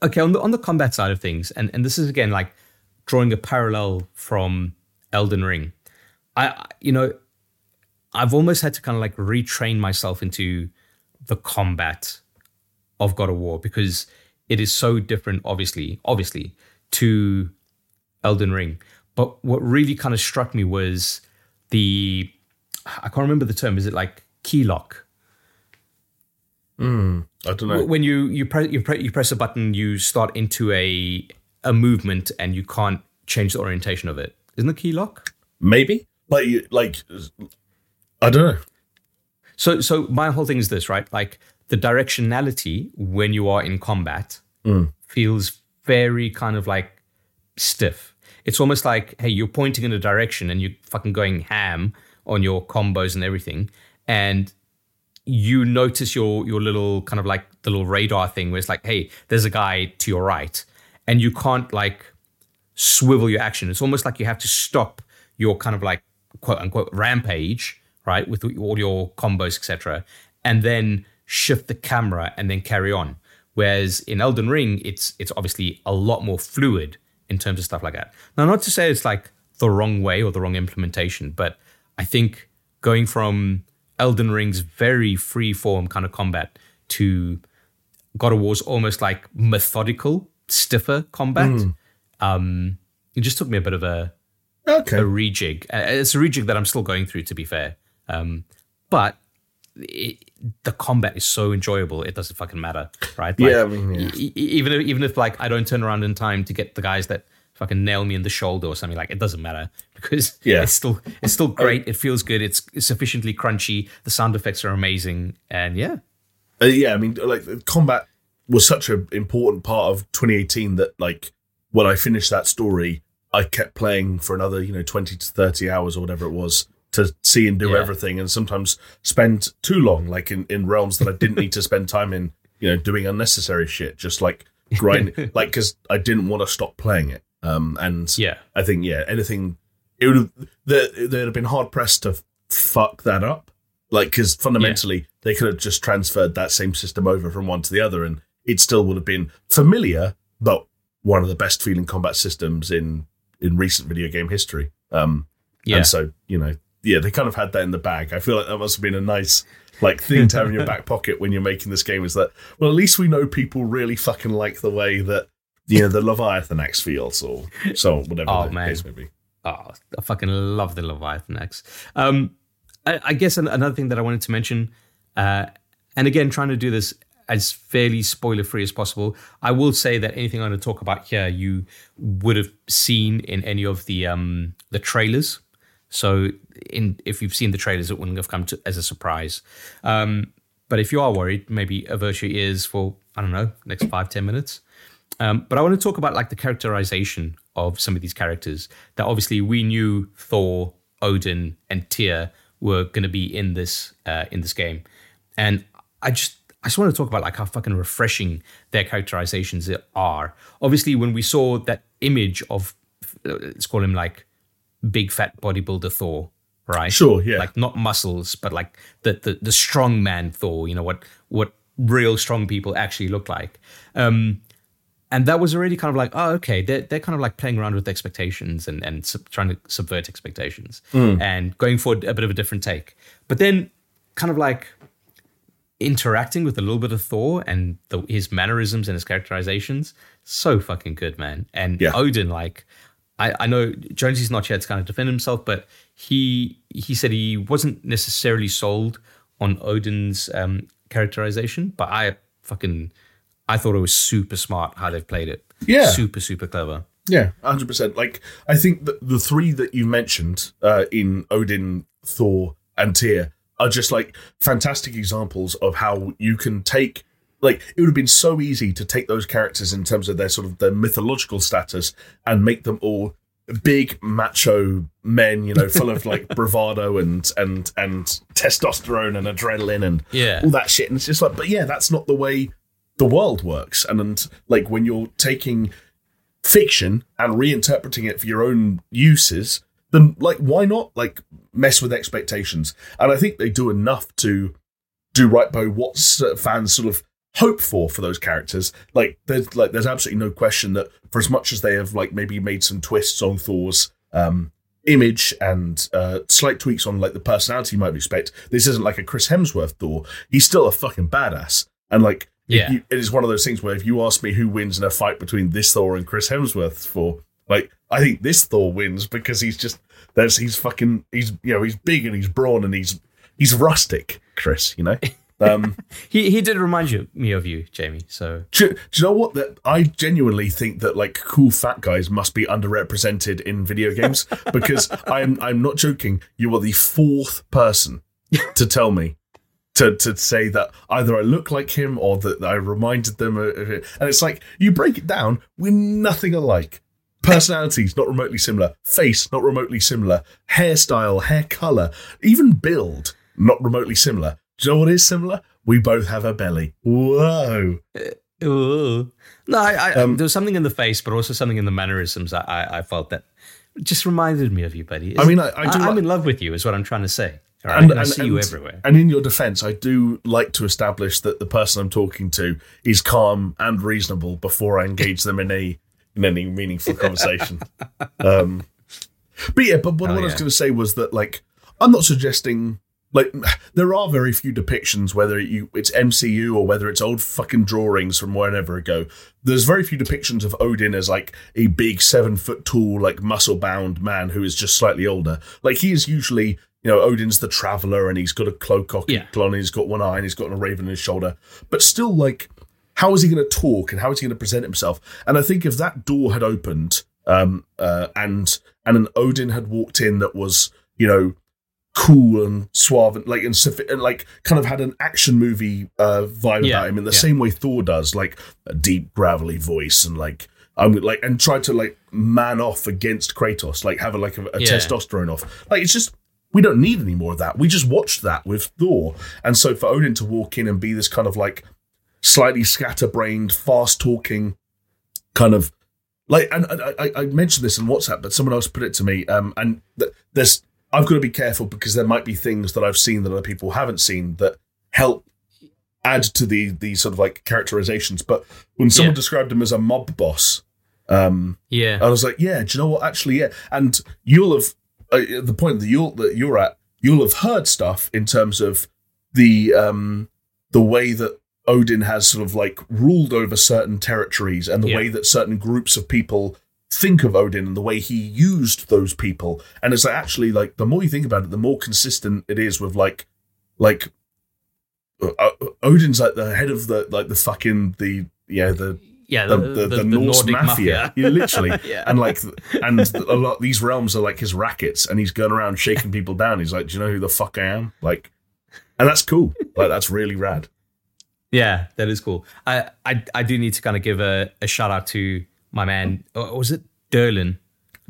okay, on the on the combat side of things, and and this is again like drawing a parallel from Elden Ring. I, you know, I've almost had to kind of like retrain myself into the combat of God of War because it is so different, obviously, obviously, to Elden Ring. But what really kind of struck me was the I can't remember the term. Is it like key lock? Mm, I don't know. When you you press you, press you press a button, you start into a a movement, and you can't change the orientation of it. Isn't the key lock? Maybe, like like I don't know. So so my whole thing is this, right? Like the directionality when you are in combat mm. feels very kind of like stiff. It's almost like, hey, you're pointing in a direction and you're fucking going ham on your combos and everything. And you notice your your little kind of like the little radar thing where it's like, hey, there's a guy to your right. And you can't like swivel your action. It's almost like you have to stop your kind of like quote unquote rampage, right? With all your combos, etc. And then shift the camera and then carry on. Whereas in Elden Ring, it's it's obviously a lot more fluid in terms of stuff like that. Now, not to say it's like the wrong way or the wrong implementation, but I think going from Elden Ring's very free form kind of combat to God of War's almost like methodical, stiffer combat, mm. um, it just took me a bit of a okay. a rejig. Uh, it's a rejig that I'm still going through, to be fair. Um, but it, the combat is so enjoyable it doesn't fucking matter right like, yeah, I mean, yeah. E- even if, even if like i don't turn around in time to get the guys that fucking nail me in the shoulder or something like it doesn't matter because yeah. it's still it's still great. It feels good. It's, it's sufficiently crunchy. The sound effects are amazing. And yeah. Uh, yeah i mean like combat was such an important part of 2018 that like when i finished that story i kept playing for another you know 20 to 30 hours or whatever it was to see and do yeah. everything and sometimes spend too long like in, in realms that I didn't need to spend time in you know doing unnecessary shit just like grind like because I didn't want to stop playing it um and yeah I think yeah anything it would have they'd have been hard pressed to fuck that up like because fundamentally yeah. they could have just transferred that same system over from one to the other and it still would have been familiar but one of the best feeling combat systems in in recent video game history um yeah. and so you know yeah, they kind of had that in the bag. I feel like that must have been a nice like thing to have in your back pocket when you're making this game. Is that well, at least we know people really fucking like the way that you know the Leviathan Axe feels, or so whatever Oh, the man. case may be. Oh, I fucking love the Leviathan Axe. Um, I, I guess another thing that I wanted to mention, uh, and again, trying to do this as fairly spoiler free as possible. I will say that anything I'm going to talk about here, you would have seen in any of the um, the trailers. So, in if you've seen the trailers, it wouldn't have come to, as a surprise. Um, but if you are worried, maybe avert your ears for I don't know next five ten minutes. Um, but I want to talk about like the characterization of some of these characters. That obviously we knew Thor, Odin, and Tyr were going to be in this uh, in this game, and I just I just want to talk about like how fucking refreshing their characterizations are. Obviously, when we saw that image of uh, let's call him like big fat bodybuilder Thor, right? Sure, yeah. Like not muscles, but like the the, the strong man Thor. You know what what real strong people actually look like. Um, and that was already kind of like, oh, okay, they're, they're kind of like playing around with expectations and, and sub- trying to subvert expectations and going for a bit of a different take. But then kind of like interacting with a little bit of Thor and the, his mannerisms and his characterizations, so fucking good, man. And Yeah. Odin, like, I, I know Jonesy's not here to kind of defend himself, but he he said he wasn't necessarily sold on Odin's um, characterization, but I fucking I thought it was super smart how they've played it. Yeah. super super clever. Yeah, hundred percent. Like I think that the three that you mentioned uh, in Odin, Thor, and Tyr are just like fantastic examples of how you can take. Like it would have been so easy to take those characters in terms of their sort of their mythological status and make them all big macho men, you know, full of like bravado and and and testosterone and adrenaline and Yeah. all that shit. And it's just like, but yeah, that's not the way the world works. And and like when you're taking fiction and reinterpreting it for your own uses, then like why not like mess with expectations? And I think they do enough to do right by what fans sort of hope for for those characters. Like there's like there's absolutely no question that for as much as they have like maybe made some twists on Thor's um image and uh slight tweaks on like the personality you might expect, this isn't like a Chris Hemsworth Thor. He's still a fucking badass. And like Yeah. you- it is one of those things where if you ask me who wins in a fight between this Thor and Chris Hemsworth for like I think this Thor wins because he's just there's he's fucking he's you know he's big and he's brawn and he's he's rustic Chris you know um He he did remind you me of you, Jamie. So do, do you know what that I genuinely think that like cool fat guys must be underrepresented in video games because I'm I'm not joking you are the fourth person to tell me to to say that either I look like him or that I reminded them of it. And it's like you break it down, we're nothing alike. Personalities not remotely similar, face not remotely similar, hairstyle, hair color, even build not remotely similar. Do you know what is similar? We both have a belly. Whoa. Ooh. No, I, I, Um, there was something in the face, but also something in the mannerisms. I, I, I felt that just reminded me of you, buddy. I mean, I- I do am like- in love with you, is what I'm trying to say. Right? And- And, I and- see you everywhere. And in your defense, I do like to establish that the person I'm talking to is calm and reasonable before I engage them in a in any meaningful conversation. um, but yeah, but what, Oh, what I was going to say was that like I'm not suggesting like there are very few depictions whether you it's MCU or whether it's old fucking drawings from wherever ago. There's very few depictions of Odin as like a big seven foot tall like muscle bound man who is just slightly older. Like he is usually you know Odin's the traveler and he's got a cloak on, Yeah. he's got one eye and he's got a raven on his shoulder, but still like how is he going to talk and how is he going to present himself? And I think if that door had opened um, uh, and and an Odin had walked in that was you know cool and suave and like and, and like kind of had an action movie uh, vibe Yeah, about him in the yeah. same way Thor does, like a deep gravelly voice and like I'm like and try to like man off against Kratos, like have a like a, a Yeah. testosterone off. Like it's just we don't need any more of that. We just watched that with Thor, and so for Odin to walk in and be this kind of like slightly scatterbrained, fast talking kind of like and, and I, I mentioned this in WhatsApp, but someone else put it to me. Um, and th- there's I've got to be careful because there might be things that I've seen that other people haven't seen that help add to the the sort of like characterizations. But when someone Yeah. described him as a mob boss, um, yeah. I was like, yeah, do you know what? Actually, yeah. And you'll have uh, the point that you're that you're at, you'll have heard stuff in terms of the um the way that Odin has sort of like ruled over certain territories and the Yeah. way that certain groups of people think of Odin and the way he used those people. And it's actually like the more you think about it, the more consistent it is with like like uh, uh, Odin's like the head of the like the fucking the yeah the Yeah, the, the, the, Norse Nordic mafia. Yeah, literally. Yeah. And like, and a lot these realms are like his rackets, and he's going around shaking people down. He's like, "Do you know who the fuck I am?" Like, and that's cool. Like, that's really rad. Yeah, that is cool. I I, I do need to kind of give a, a shout out to my man. uh, Was it Durlin?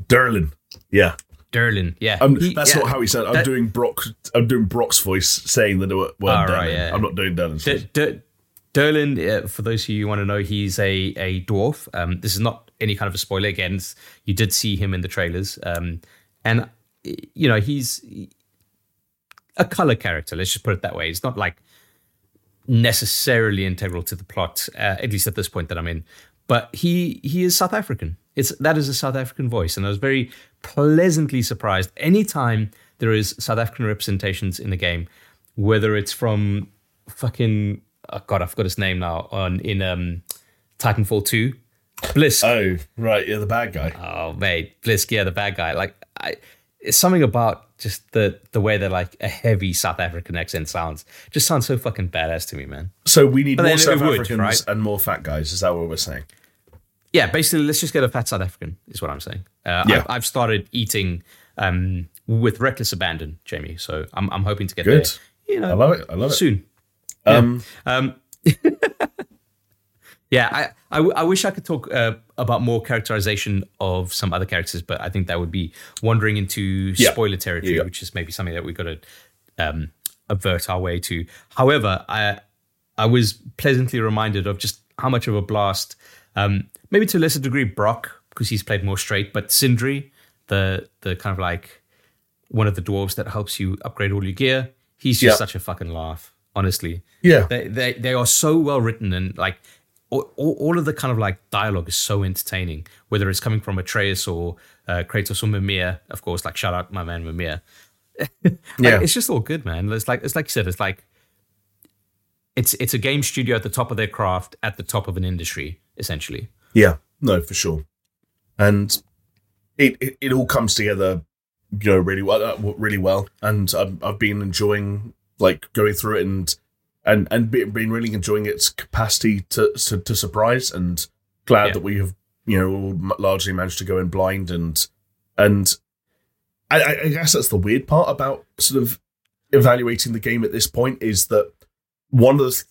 Durlin. Yeah, Durlin. Yeah. um, He- that's yeah. not how he said. I'm That- doing Brok. I'm doing Brok's voice, saying that it were Oh, right, yeah. I'm not doing Durlin's D- voice. D- Durlin, uh, for those of you who want to know, he's a, a dwarf. Um, this is not any kind of a spoiler. Again, you did see him in the trailers. Um, and, you know, he's a color character. Let's just put it that way. He's not like necessarily integral to the plot, uh, at least at this point that I'm in. But he he is South African. It's that is a South African voice, and I was very pleasantly surprised anytime there is South African representations in the game, whether it's from fucking oh god, I forgot his name now on in um Titanfall two, Blisk. Oh, right. Yeah, the bad guy. Oh, mate, Blisk, yeah, the bad guy. Like, I, it's something about just the the way that like a heavy South African accent sounds. Just sounds so fucking badass to me, man. So we need But more then it South would, Africans right? and more fat guys. Is that what we're saying? Yeah, basically, let's just get a fat South African. Is what I'm saying. Uh, Yeah. I've, I've started eating um, with reckless abandon, Jamie. So I'm I'm hoping to get Good. there. You know, I love it. I love it. soon. Um, Um, yeah, I, I, w- I wish I could talk uh, about more characterization of some other characters, but I think that would be wandering into Yeah. spoiler territory, Yeah. which is maybe something that we've got to um, avert our way to. However, I I was pleasantly reminded of just how much of a blast, um, maybe to a lesser degree, Brok because he's played more straight, but Sindri, the the kind of like one of the dwarves that helps you upgrade all your gear, he's just Yeah. such a fucking laugh. Honestly, yeah. they they they are so well written and like all, all of the kind of like dialogue is so entertaining whether it's coming from Atreus or uh, Kratos or Mimir of course like shout out my man Mimir Like, Yeah. it's just all good man it's like it's like you said it's like it's it's a game studio at the top of their craft at the top of an industry essentially Yeah, no, for sure. And it, it, it all comes together, you know, really well, uh, really well. And I've, I've been enjoying like going through it and and and be- been really enjoying its capacity to to, to surprise. And glad Yeah. that we have you know all largely managed to go in blind and and I, I I guess that's the weird part about sort of evaluating the game at this point is that one of the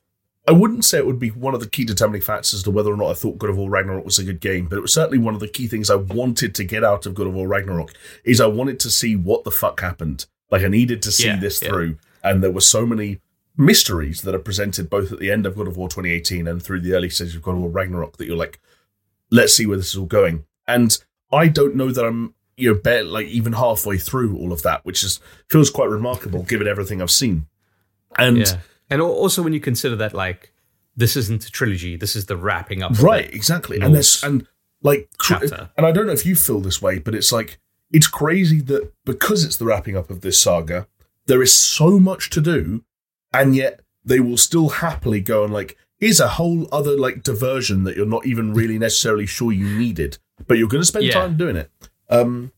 I wouldn't say it would be one of the key determining factors as to whether or not I thought God of War Ragnarok was a good game, but it was certainly one of the key things I wanted to get out of God of War Ragnarok is I wanted to see what the fuck happened. Like I needed to see Yeah, this yeah. through, and there were so many mysteries that are presented both at the end of God of War 2018 and through the early stages of God of War Ragnarok that you're like, let's see where this is all going. And I don't know that I'm you know bare, like even halfway through all of that, which is feels quite remarkable given everything I've seen. And yeah and also when you consider that like this isn't a trilogy this is the wrapping up right exactly and Norse there's and like chapter. and i don't know if you feel this way but it's like it's crazy that because it's the wrapping up of this saga there is so much to do and yet they will still happily go and like here's a whole other like diversion that you're not even really necessarily sure you needed but you're going to spend Yeah. time doing it um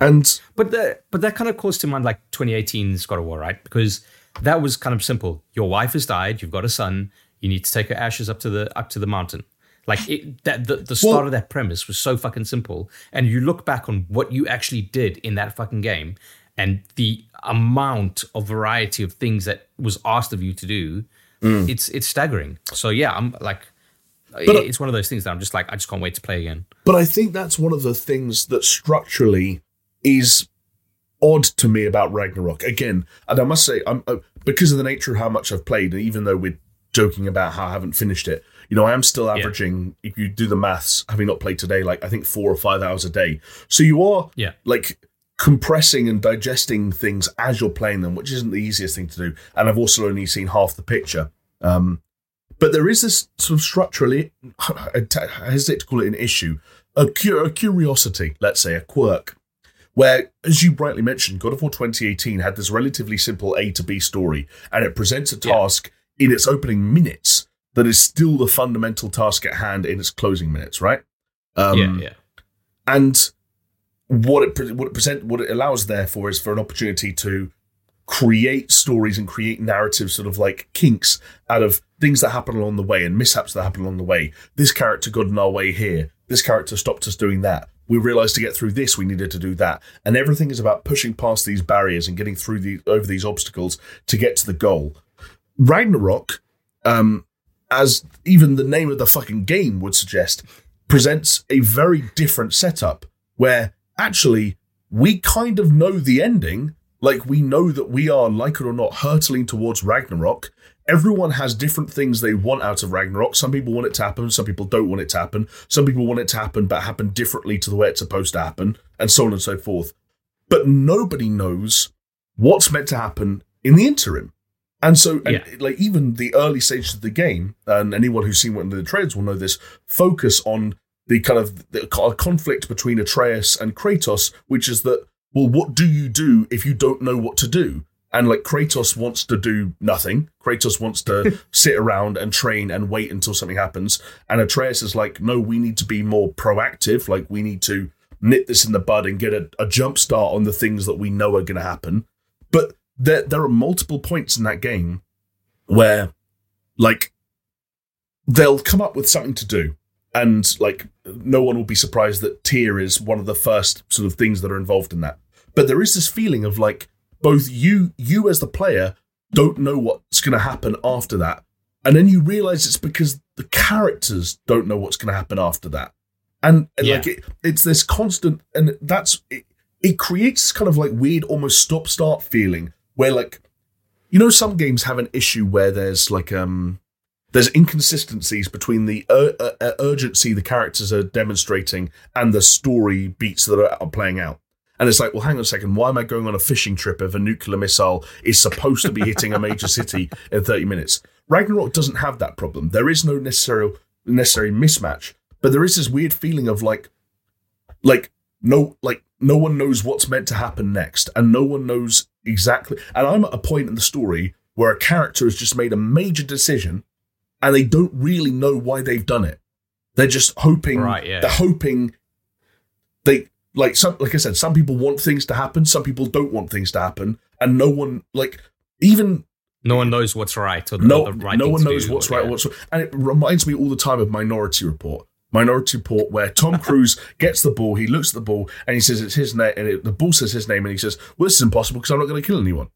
and But that but that kind of calls to mind like 2018's God of War, right? Because that was kind of simple. Your wife has died. You've got a son. You need to take her ashes up to the up to the mountain. Like it, that, the the start Well- of that premise was so fucking simple. And you look back on what you actually did in that fucking game, and the amount of variety of things that was asked of you to do, Mm. it's it's staggering. So yeah, I'm like, But- it's one of those things that I'm just like, I just can't wait to play again. But I think that's one of the things that structurally is odd to me about Ragnarok. Again, and I must say, I'm uh, because of the nature of how much I've played, and even though we're joking about how I haven't finished it, you know, I am still averaging. If you do the maths, having not played today, like I think four or five hours a day. So you are, Yeah. like compressing and digesting things as you're playing them, which isn't the easiest thing to do. And I've also only seen half the picture. Um, but there is this sort of structurally, I hesitate to call it an issue, a, cu- a curiosity, let's say, a quirk, where, as you brightly mentioned, God of War 2018 had this relatively simple A to B story, and it presents a task yeah. in its opening minutes that is still the fundamental task at hand in its closing minutes, right? Um, yeah, yeah. And what it what it present what it allows therefore is for an opportunity to create stories and create narratives, sort of like kinks out of things that happen along the way and mishaps that happen along the way. This character got in our way here. This character stopped us doing that. We realized to get through this, we needed to do that. And everything is about pushing past these barriers and getting through the over these obstacles to get to the goal. Ragnarok, um, as even the name of the fucking game would suggest, presents a very different setup where actually we kind of know the ending like we know that we are, like it or not, hurtling towards Ragnarok. Everyone has different things they want out of Ragnarok. Some people want it to happen, some people don't want it to happen. Some people want it to happen, but happen differently to the way it's supposed to happen, and so on and so forth. But nobody knows what's meant to happen in the interim. And so, and like even the early stages of the game, and anyone who's seen one of the trailers will know this, focus on the kind of the conflict between Atreus and Kratos, which is that well, what do you do if you don't know what to do? And like Kratos wants to do nothing. Kratos wants to sit around and train and wait until something happens. And Atreus is like, no, we need to be more proactive. Like we need to nip this in the bud and get a, a jump start on the things that we know are going to happen. But there, there are multiple points in that game where, like, they'll come up with something to do and like no one will be surprised that Tyr is one of the first sort of things that are involved in that. But there is this feeling of like both you you as the player don't know what's going to happen after that, and then you realize it's because the characters don't know what's going to happen after that, and, and yeah. like it, it's this constant, and that's it, it creates kind of like weird almost stop start feeling where like you know some games have an issue where there's like um there's inconsistencies between the ur- uh, uh, urgency the characters are demonstrating and the story beats that are, are playing out. And it's like, well, hang on a second. Why am I going on a fishing trip if a nuclear missile is supposed to be hitting a major city in 30 minutes? Ragnarok doesn't have that problem. There is no necessary necessary mismatch, but there is this weird feeling of like, like no, like no one knows what's meant to happen next, and no one knows exactly. And I'm at a point in the story where a character has just made a major decision and they don't really know why they've done it. They're just hoping. Right. Yeah. They're hoping. They like some like I said. Some people want things to happen. Some people don't want things to happen, and no one like even. No one knows what's right or the, no, the right no one knows what's right. Yeah. What's and it reminds me all the time of Minority Report. Minority Report, where Tom Cruise gets the ball, he looks at the ball, and he says it's his name, and it, the ball says his name, and he says, "Well, this is impossible because I'm not going to kill anyone."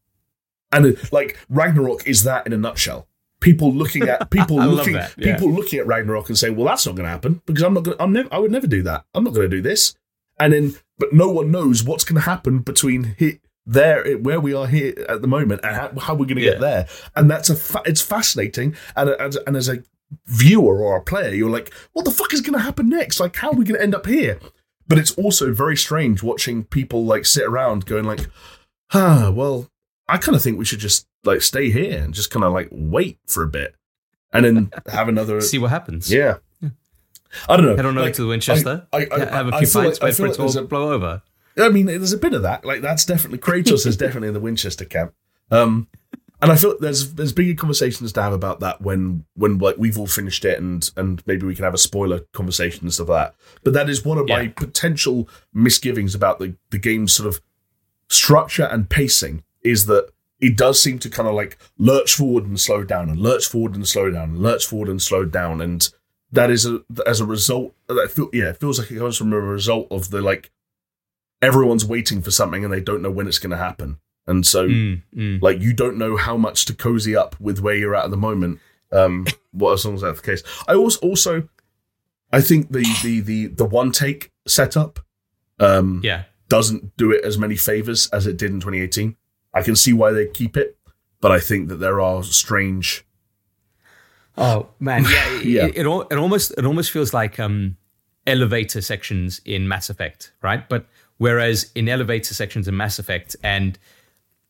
And it, like Ragnarok is that in a nutshell people looking at people looking yeah. people looking at Ragnarok and saying, "Well, that's not going to happen because I'm not going. I'm never. I would never do that. I'm not going to do this." And then, but no one knows what's going to happen between here, there, where we are here at the moment, and how, how we're going to yeah. get there. And that's a. Fa- it's fascinating, and and, and as a viewer or a player, you're like, "What the fuck is going to happen next? Like, how are we going to end up here?" But it's also very strange watching people like sit around going like, "Ah, well, I kind of think we should just like stay here and just kind of like wait for a bit and then have another see what happens. Yeah. I don't know. Head on over like, to Winchester. I, I, I, have a few fights, like, wait for it to all blow over. I mean, there's a bit of that. Like that's definitely Kratos is definitely in the Winchester camp. Um, and I feel there's there's bigger conversations to have about that when when like we've all finished it and and maybe we can have a spoiler conversation and stuff like that. But that is one of yeah. my potential misgivings about the the game's sort of structure and pacing is that it does seem to kind of like lurch forward and slow down and lurch forward and slow down and lurch forward and slow down and that is a as a result that feel yeah it feels like it comes from a result of the like everyone's waiting for something and they don't know when it's going to happen. And so mm, mm. like you don't know how much to cozy up with where you're at at the moment um what as long as that's the case. I also also i think the the the the one take setup um yeah. doesn't do it as many favors as it did in 2018 I can see why they keep it, but I think that there are strange. Oh man, yeah, yeah. It, it, it almost it almost feels like um, elevator sections in Mass Effect, right? But whereas in elevator sections in Mass Effect and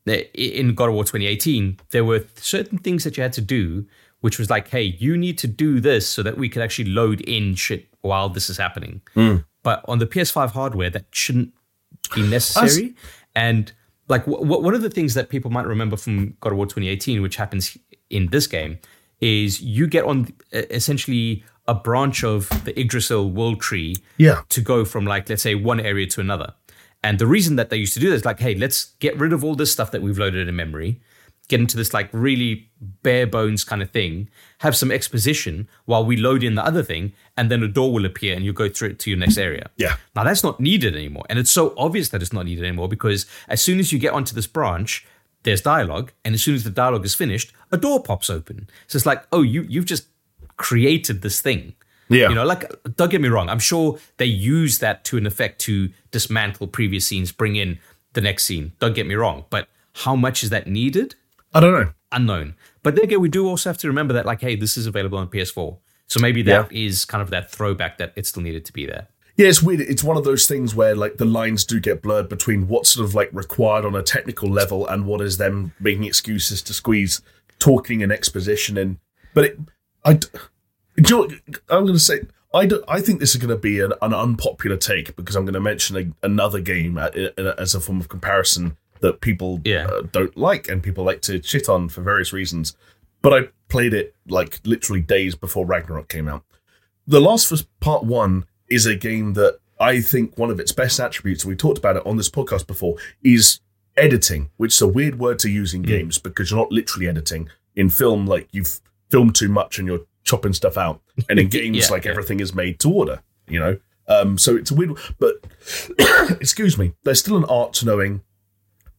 in God of War 2018, there were certain things that you had to do, which was like, hey, you need to do this so that we could actually load in shit while this is happening. Mm. But on the PS5 hardware, that shouldn't be necessary. and like w- one of the things that people might remember from God of War 2018, which happens in this game, is you get on essentially a branch of the Yggdrasil world tree Yeah. to go from like let's say one area to another. And the reason that they used to do this like, hey, let's get rid of all this stuff that we've loaded in memory, get into this like really bare bones kind of thing, have some exposition while we load in the other thing, and then a door will appear and you go through it to your next area. Yeah. Now that's not needed anymore. And it's so obvious that it's not needed anymore because as soon as you get onto this branch, there's dialogue, and as soon as the dialogue is finished, a door pops open. So it's like, oh, you you've just created this thing. Yeah. You know, like don't get me wrong, I'm sure they use that to an effect to dismantle previous scenes, bring in the next scene. Don't get me wrong. But how much is that needed? I don't know. Unknown. But then again, we do also have to remember that, like, hey, this is available on PS4. So maybe that is kind of that throwback that it still needed to be there. Yeah, it's weird. It's one of those things where like the lines do get blurred between what's sort of like required on a technical level and what is them making excuses to squeeze talking and exposition in. But it, I, you know I'm going to say. I, do, I think this is going to be an, an unpopular take because I'm going to mention a, another game a- as a form of comparison that people Yeah. uh, don't like and people like to shit on for various reasons. But I played it like literally days before Ragnarok came out. The Last of Us Part 1 is a game that I think one of its best attributes, we talked about it on this podcast before, is editing, which is a weird word to use in games because you're not literally editing. In film, like you've filmed too much and you're chopping stuff out. And in games, Yeah, like yeah. everything is made to order, you know? Um, so it's a weird, but excuse me, there's still an art to knowing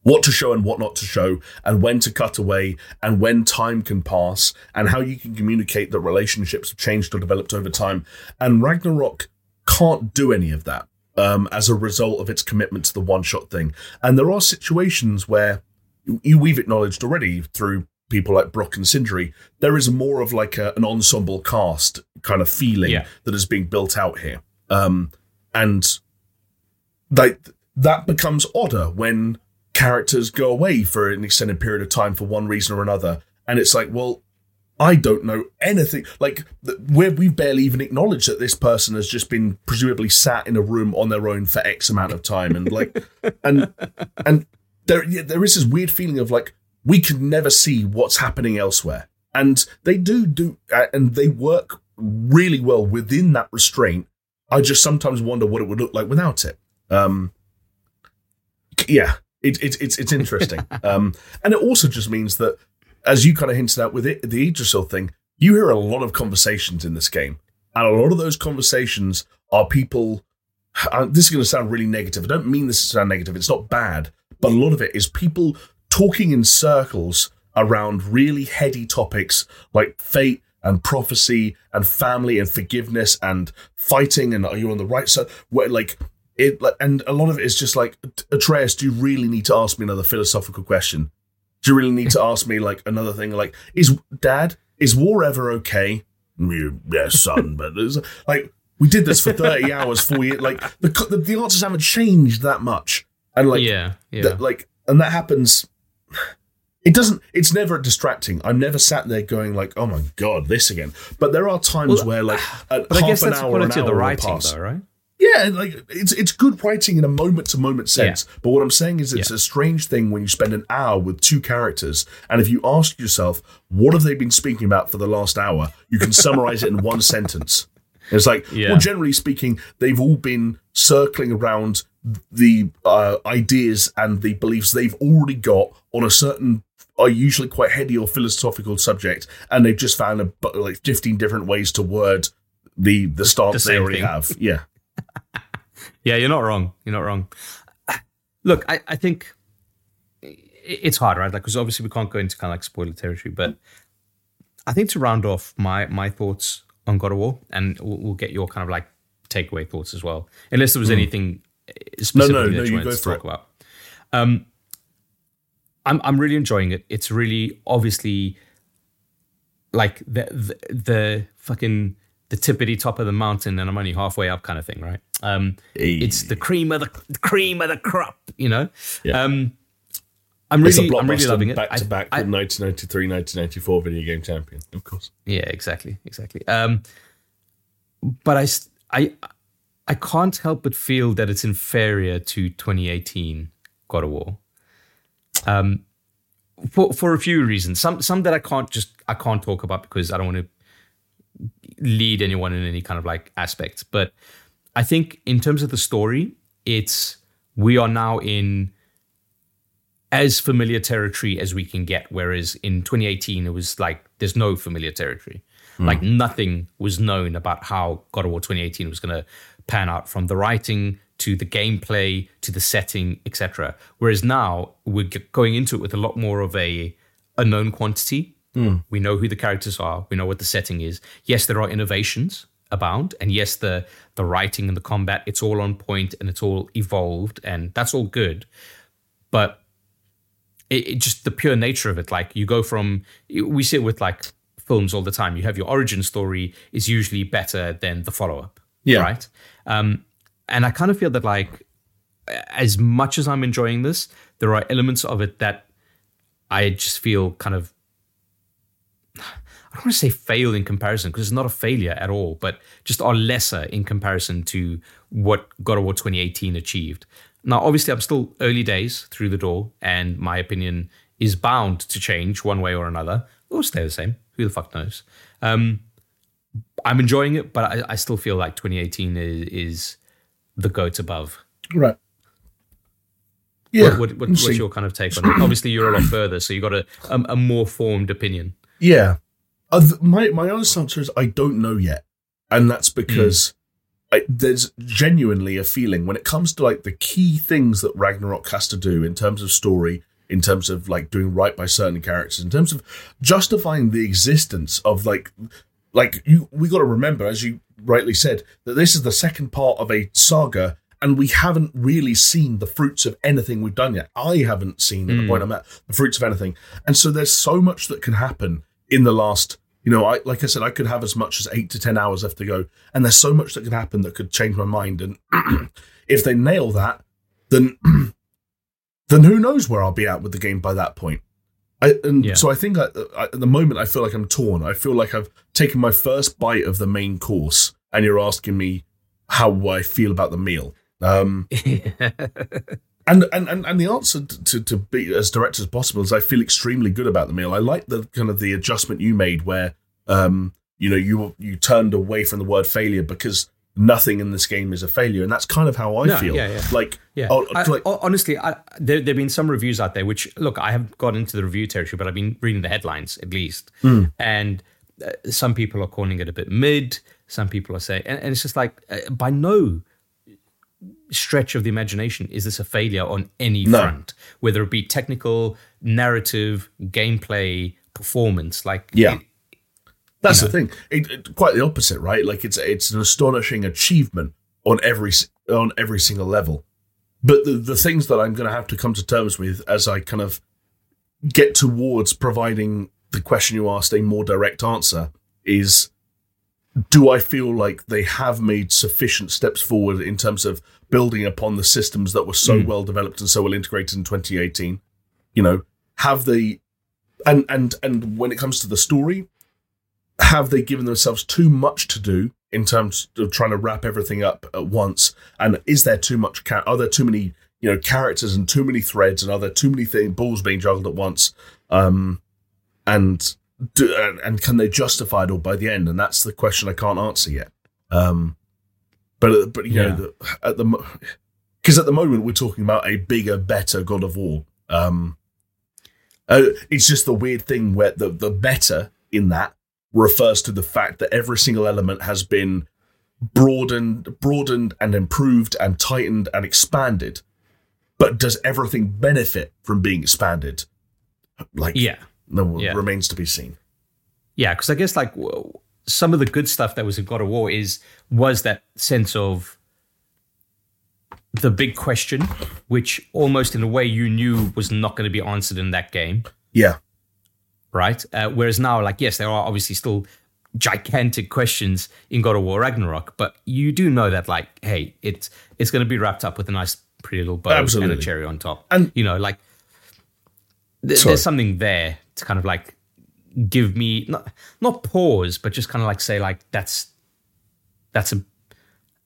what to show and what not to show, and when to cut away, and when time can pass, and how you can communicate that relationships have changed or developed over time. And Ragnarok can't do any of that um, as a result of its commitment to the one shot thing. And there are situations where you, we've acknowledged already through people like Brok and Sindri, there is more of like a, an ensemble cast kind of feeling Yeah. that is being built out here. Um, and that that becomes odder when characters go away for an extended period of time for one reason or another. And it's like, well, I don't know anything. Like where we barely even acknowledge that this person has just been presumably sat in a room on their own for X amount of time, and like, and and there there is this weird feeling of like we could never see what's happening elsewhere, and they do do, uh, and they work really well within that restraint. I just sometimes wonder what it would look like without it. Um, yeah, it, it, it's it's interesting, um, and it also just means that, as you kind of hinted at with it, the Yggdrasil thing, you hear a lot of conversations in this game, and a lot of those conversations are people. Uh, this is going to sound really negative. I don't mean this to sound negative. It's not bad, but a lot of it is people talking in circles around really heady topics like fate and prophecy and family and forgiveness and fighting and are you on the right side? Where like it and a lot of it is just like Atreus, do you really need to ask me another philosophical question? Do you really need to ask me like another thing like is dad is war ever okay? "Mm, Yes, son, but it's like we did this for thirty hours, four years. Like the, the the answers haven't changed that much, and like yeah, yeah. like and that happens it doesn't it's never distracting i'm never sat there going like oh my god this again but there are times Well, where like a, but I half guess an hour an quality of the writing, pass. though, right? Yeah like it's it's good writing in a moment to moment sense but what i'm saying is it's Yeah. a strange thing when you spend an hour with two characters and if you ask yourself what have they been speaking about for the last hour you can summarize it in one sentence it's like, Yeah. well, generally speaking, they've all been circling around the uh, ideas and the beliefs they've already got on a certain, are usually quite heady or philosophical subject, and they've just found a, like fifteen different ways to word the the stance The they already thing. have. Yeah, Yeah, you're not wrong. You're not wrong. Look, I, I think it's hard, right? Like, because obviously we can't go into kind of like spoiler territory, but I think to round off my my thoughts on God of War, and we'll, we'll get your kind of like takeaway thoughts as well, unless there was anything uh, specifically Hmm. no, that you you wanted to talk it. about. Um, I'm I'm really enjoying it. It's really obviously like the the, the fucking the tippity top of the mountain, and I'm only halfway up, kind of thing, right? Um, it's the cream of the, the cream of the crop, you know. Yeah. Um, I'm it's a really, I'm really loving it. back to back 1993, 1994 video game champion, of course. Yeah, exactly, exactly. Um, but I, I, I can't help but feel that it's inferior to 2018 God of War. Um, for for a few reasons. Some some that I can't just I can't talk about because I don't want to lead anyone in any kind of like aspect. But I think in terms of the story, it's we are now in as familiar territory as we can get. Whereas in 2018, it was like there's no familiar territory. Mm. Like nothing was known about how God of War 2018 was going to pan out from the writing to the gameplay to the setting, etc. Whereas now we're going into it with a lot more of a unknown quantity. Mm. We know who the characters are. We know what the setting is. Yes, there are innovations abound, and yes, the the writing and the combat it's all on point and it's all evolved, and that's all good. But it, it just the pure nature of it, like you go from we see it with like films all the time. You have your origin story is usually better than the follow up. Yeah. Right. Um, and I kind of feel that like as much as I'm enjoying this, there are elements of it that I just feel kind of I don't want to say fail in comparison because it's not a failure at all, but just are lesser in comparison to what God of War 2018 achieved. Now, obviously, I'm still early days through the door, and my opinion is bound to change one way or another, or stay the same. Who the fuck knows? Um, I'm enjoying it, but I, I, still feel like 2018 is, is the goat above. Right. Yeah. What, what, what, what's your kind of take on it? Obviously, you're a lot further, so you got a, a, a more formed opinion. Yeah. Uh, my my honest answer is I don't know yet, and that's because mm. I, there's genuinely a feeling when it comes to like the key things that Ragnarok has to do in terms of story, in terms of like doing right by certain characters, in terms of justifying the existence of like like you we got to remember as you rightly said that this is the second part of a saga and we haven't really seen the fruits of anything we've done yet. I haven't seen at the hmm. point I'm at the fruits of anything, and so there's so much that can happen in the last. You know, I like I said, I could have as much as eight to ten hours left to go, and there's so much that can happen that could change my mind. And if they nail that, then then who knows where I'll be at with the game by that point. I, and yeah. so I think I, I, at the moment I feel like I'm torn. I feel like I've taken my first bite of the main course, and you're asking me how I feel about the meal. Um, and, and and and the answer to to be as direct as possible is I feel extremely good about the meal. I like the kind of the adjustment you made where um, you know you you turned away from the word failure because nothing in this game is a failure, and that's kind of how I no, feel. Yeah, yeah. Like, yeah. Oh, I, honestly, I, there there've been some reviews out there which look, I haven't got into the review territory, but I've been reading the headlines at least, mm. and uh, some people are calling it a bit mid. Some people are saying, and, and it's just like uh, by no stretch of the imagination is this a failure on any no. front, whether it be technical, narrative, gameplay, performance. Like, yeah. It, that's know. the thing. It, it, quite the opposite, right? Like it's it's an astonishing achievement on every on every single level. But the the things that I'm going to have to come to terms with as I kind of get towards providing the question you asked a more direct answer is do I feel like they have made sufficient steps forward in terms of building upon the systems that were so mm. well developed and so well integrated in 2018? You know, have they and and and when it comes to the story, have they given themselves too much to do in terms of trying to wrap everything up at once? And is there too much? Are there too many you know characters and too many threads? And are there too many things, balls being juggled at once? Um, and do, and, and can they justify it all by the end? And that's the question I can't answer yet. Um, but but you yeah. know the, at the because at the moment we're talking about a bigger, better God of War. Um, uh, it's just the weird thing where the the better in that refers to the fact that every single element has been broadened, broadened and improved and tightened and expanded. But does everything benefit from being expanded? Like, yeah, no, yeah. remains to be seen. Yeah, because I guess like some of the good stuff that was in God of War is was that sense of the big question, which almost in a way you knew was not going to be answered in that game. Yeah right? Uh, whereas now, like, yes, there are obviously still gigantic questions in God of War Ragnarok, but you do know that, like, hey, it's it's going to be wrapped up with a nice, pretty little bow Absolutely. and a cherry on top, and you know, like, th- there's something there to kind of like give me not not pause, but just kind of like say like that's that's a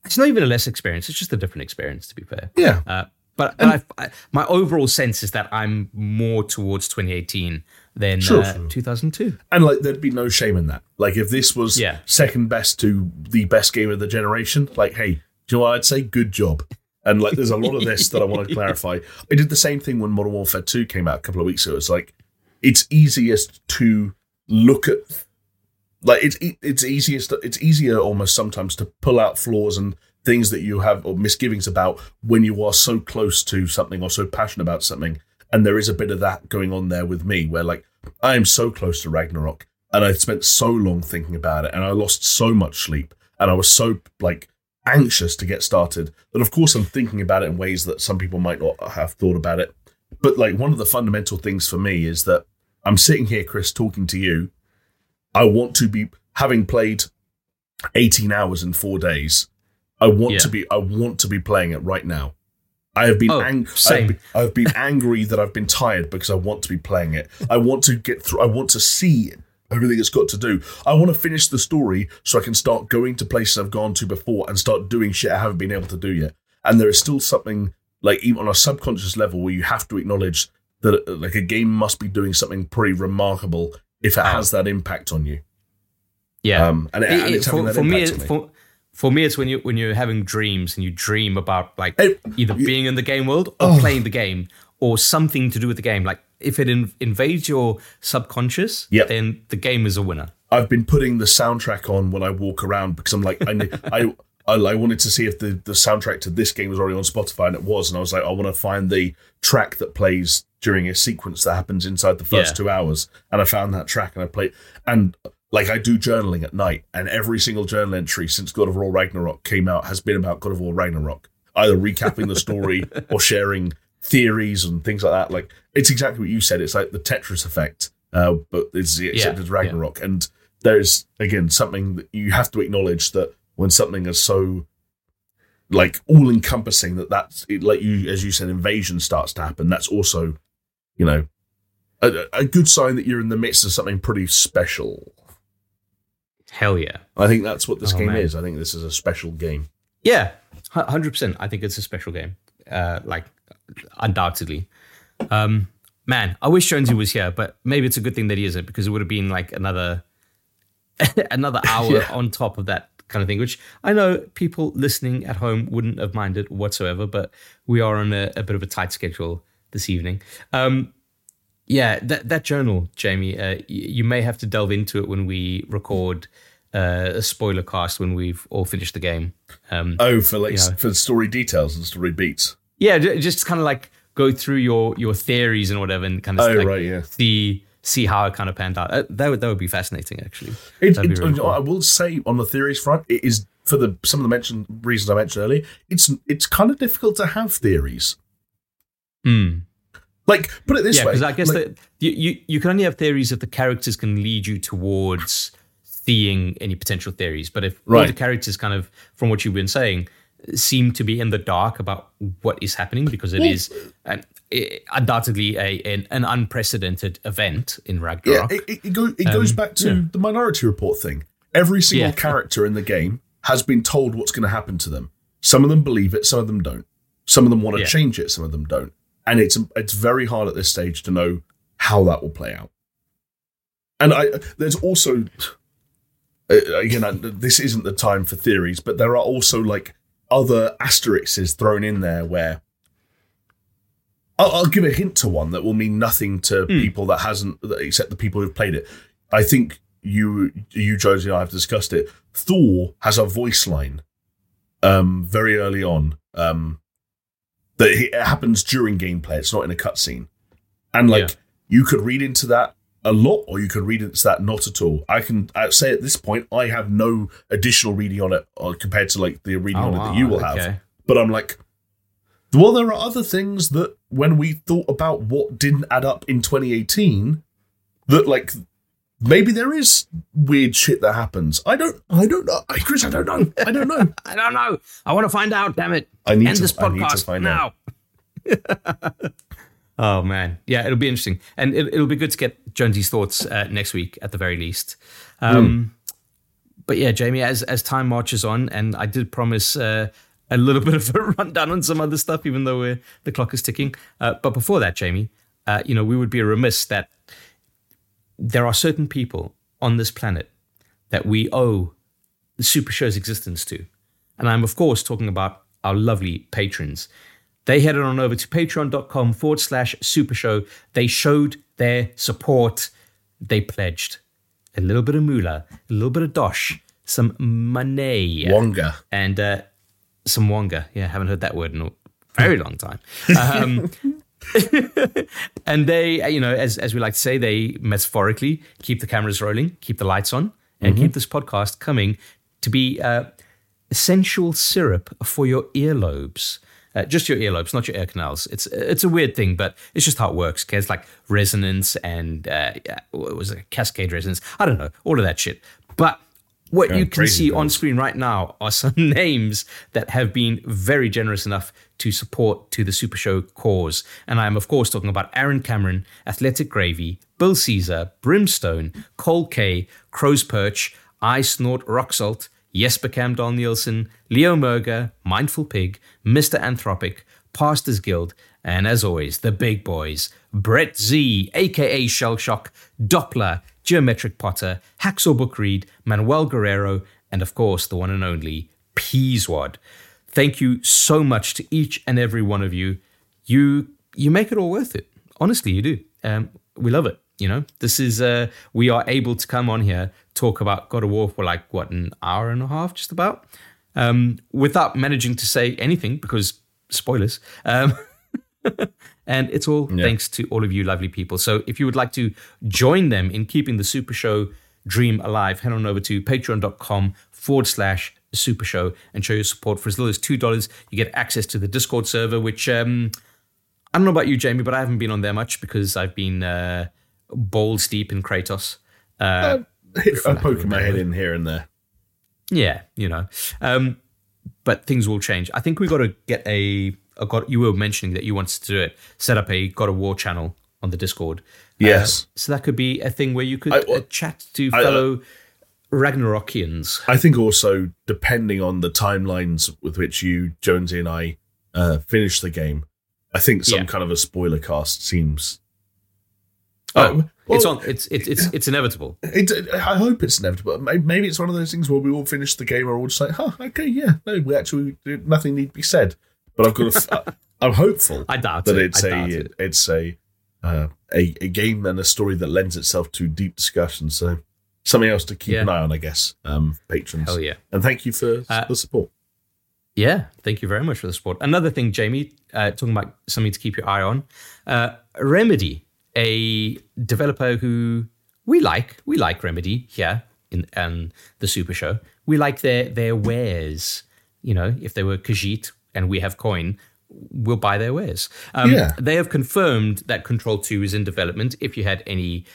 it's not even a less experience; it's just a different experience. To be fair, Yeah. Uh, but but I, I, my overall sense is that I'm more towards 2018 than Sure, uh, sure. 2002. And like, there'd be no shame in that. Like, if this was Yeah. second best to the best game of the generation, like, hey, do you know what I'd say? Good job. And like, there's a lot of this that I want to clarify. I did the same thing when Modern Warfare 2 came out a couple of weeks ago. It's like, it's easiest to look at, like, it's it's easiest, it's easier almost sometimes to pull out flaws and things that you have or misgivings about when you are so close to something or so passionate about something. And there is a bit of that going on there with me where, like, I am so close to Ragnarok and I spent so long thinking about it and I lost so much sleep and I was so like anxious to get started that of course I'm thinking about it in ways that some people might not have thought about it. But like one of the fundamental things for me is that I'm sitting here, Chris, talking to you. I want to be having played 18 hours in four days. I want Yeah. to be I want to be playing it right now. I have been Oh, ang- same. I've I've been angry that I've been tired because I want to be playing it. I want to get through. I want to see everything it's got to do. I want to finish the story so I can start going to places I've gone to before and start doing shit I haven't been able to do yet. And there is still something like even on a subconscious level where you have to acknowledge that uh, like a game must be doing something pretty remarkable if it has that impact on you. Yeah. Um, and, it, It- and it's for, for me, me. for, for me, it's when you when you're having dreams and you dream about like Hey, either being in the game world or Oh. playing the game or something to do with the game. Like if it in, invades your subconscious, Yep. then the game is a winner. I've been putting the soundtrack on when I walk around because I'm like I I, I I wanted to see if the the soundtrack to this game was already on Spotify and it was and I was like I want to find the track that plays during a sequence that happens inside the first Yeah. two hours. And I found that track and I played and like I do journaling at night and every single journal entry since God of War Ragnarok came out has been about God of War Ragnarok. Either recapping the story or sharing theories and things like that. Like it's exactly what you said. It's like the Tetris effect uh, but it's except Yeah, it's Ragnarok. And there's again something that you have to acknowledge that when something is so like all encompassing that that's it, like you as you said invasion starts to happen that's also you know a, a good sign that you're in the midst of something pretty special Hell yeah. i think that's what this Oh, game man. is i think this is a special game Yeah, hundred percent. I think it's a special game. Uh, like undoubtedly. Um, man, I wish Jonesy was here, but maybe it's a good thing that he isn't because it would have been like another another hour Yeah. on top of that kind of thing. Which I know people listening at home wouldn't have minded whatsoever, but we are on a, a bit of a tight schedule this evening. Um, yeah, that that journal, Jamie, uh, y- you may have to delve into it when we record uh, a spoiler cast when we've all finished the game. Um, oh for like Yeah. for story details and story beats yeah, just kind of like go through your your theories and whatever, and kind of Oh, like right, yeah. see see how it kind of panned out. Uh, that would that would be fascinating, actually. It, be it- really cool. I will say on the theories front, it is for the some of the mentioned reasons I mentioned earlier. It's it's kind of difficult to have theories. Hmm. Like put it this Yeah, way, because I guess like, that you, you you can only have theories if the characters can lead you towards seeing any potential theories. But if all the characters kind of, from what you've been saying, seem to be in the dark about what is happening because it Well- is an, eh, undoubtedly a an, an unprecedented event in yeah, Ragnarok. it, it, it, go, it goes back to Um, yeah. the Minority Report thing. Every single Yeah. character in the game has been told what's going to happen to them. Some of them believe it, some of them don't. Some of them want to Yeah. change it, some of them don't. And it's it's very hard at this stage to know how that will play out. And I there's also uh, again this isn't the time for theories, but there are also like other asterisks thrown in there where I'll, I'll give a hint to one that will mean nothing to people that hasn't except the people who've played it. I think you you Jonesy and I have discussed it. Thor has a voice line um very early on um that it happens during gameplay. It's not in a cutscene. And like Yeah. you could read into that a lot or you can read into that not at all. I can uh, say at this point I have no additional reading on it uh, compared to like the reading Oh, on it that you will have. But I'm like, well, there are other things that when we thought about what didn't add up in 2018, that like maybe there is weird shit that happens. I don't, I don't know, I, Chris. I don't know. I don't know. I don't know. I want to find out. Damn it! I need End to- this I need to find now. oh man, yeah, it'll be interesting, and it, it'll be good to get Jonesy's thoughts uh, next week at the very least. Um, but yeah, Jamie, as as time marches on, and I did promise uh, a little bit of a rundown on some other stuff, even though we're, the clock is ticking. Uh, but before that, Jamie, uh, you know, we would be remiss that there are certain people on this planet that we owe the Super Show's existence to, and I'm of course talking about our lovely patrons. They headed on over to patreon.com forward slash super show. They showed their support. They pledged a little bit of moolah, a little bit of dosh, some money. Wonga. And uh, some wonga. Yeah, haven't heard that word in a very long time. Um, and they, you know, as, as we like to say, they metaphorically keep the cameras rolling, keep the lights on, and keep this podcast coming to be uh, essential syrup for your earlobes. Uh, just your earlobes, not your ear canals. It's it's a weird thing, but it's just how it works. Okay? It's like resonance and uh, what was it cascade resonance? I don't know all of that shit. But what Yeah, you can see on screen right now are some names that have been very generous enough to support to the Super Show cause. And I am, of course, talking about Aaron Cameron, Athletic Gravy, Bill Caesar, Brimstone, Cole K, Crow's Perch, I Snort Rock Salt, Jesper Camdal Nielsen, Leo Merger, Mindful Pig, Mr. Anthropic, Pastors Guild, and as always, the big boys Brett Z, aka Shell Shock, Doppler, Geometric Potter, Hacksaw Book Read, Manuel Guerrero, and of course, the one and only Peaswad. Thank you so much to each and every one of you. You you make it all worth it. Honestly, you do. Um, we love it. You know, this is uh, we are able to come on here talk about God of War for like what an hour and a half, just about, um, without managing to say anything because spoilers. Um, and it's all thanks to all of you lovely people. So if you would like to join them in keeping the Super Show dream alive, head on over to patreon.com forward slash super show and show your support for as little as $2. You get access to the Discord server, which um, I don't know about you, Jamie, but I haven't been on there much because I've been uh, balls deep in Kratos. Uh, I'm poking my head in here and there. yeah, you know. Um, but things will change. I think we got to get a, a God. You were mentioning that you wanted to do it. Set up a God of War channel on the Discord. Yes. Uh, so that could be a thing where you could I- uh, chat to I- uh, fellow Ragnarokians. I think also depending on the timelines with which you, Jonesy, and I uh, finish the game, I think some Yeah. kind of a spoiler cast seems. Oh, Uh, well, it's on. It's it's it's it's inevitable. It, I hope it's inevitable. Maybe it's one of those things where we all finish the game and we're all just like, "Huh, okay, yeah, no, we actually nothing need to be said." But I've got to. I'm hopeful I doubt that it. it's I a doubt it. it's a, uh, a a game and a story that lends itself to deep discussion. So something else to keep Yeah. an eye on, I guess. Um, patrons. Hell yeah. And thank you for Uh, the support. Yeah, thank you very much for the support. Another thing, Jamie, uh, talking about something to keep your eye on. Uh, Remedy, a developer who we like, we like Remedy here in um, the Super Show. We like their their wares. You know, if they were Khajiit and we have coin, we'll buy their wares. Um, Yeah. They have confirmed that Control 2 is in development. If you had any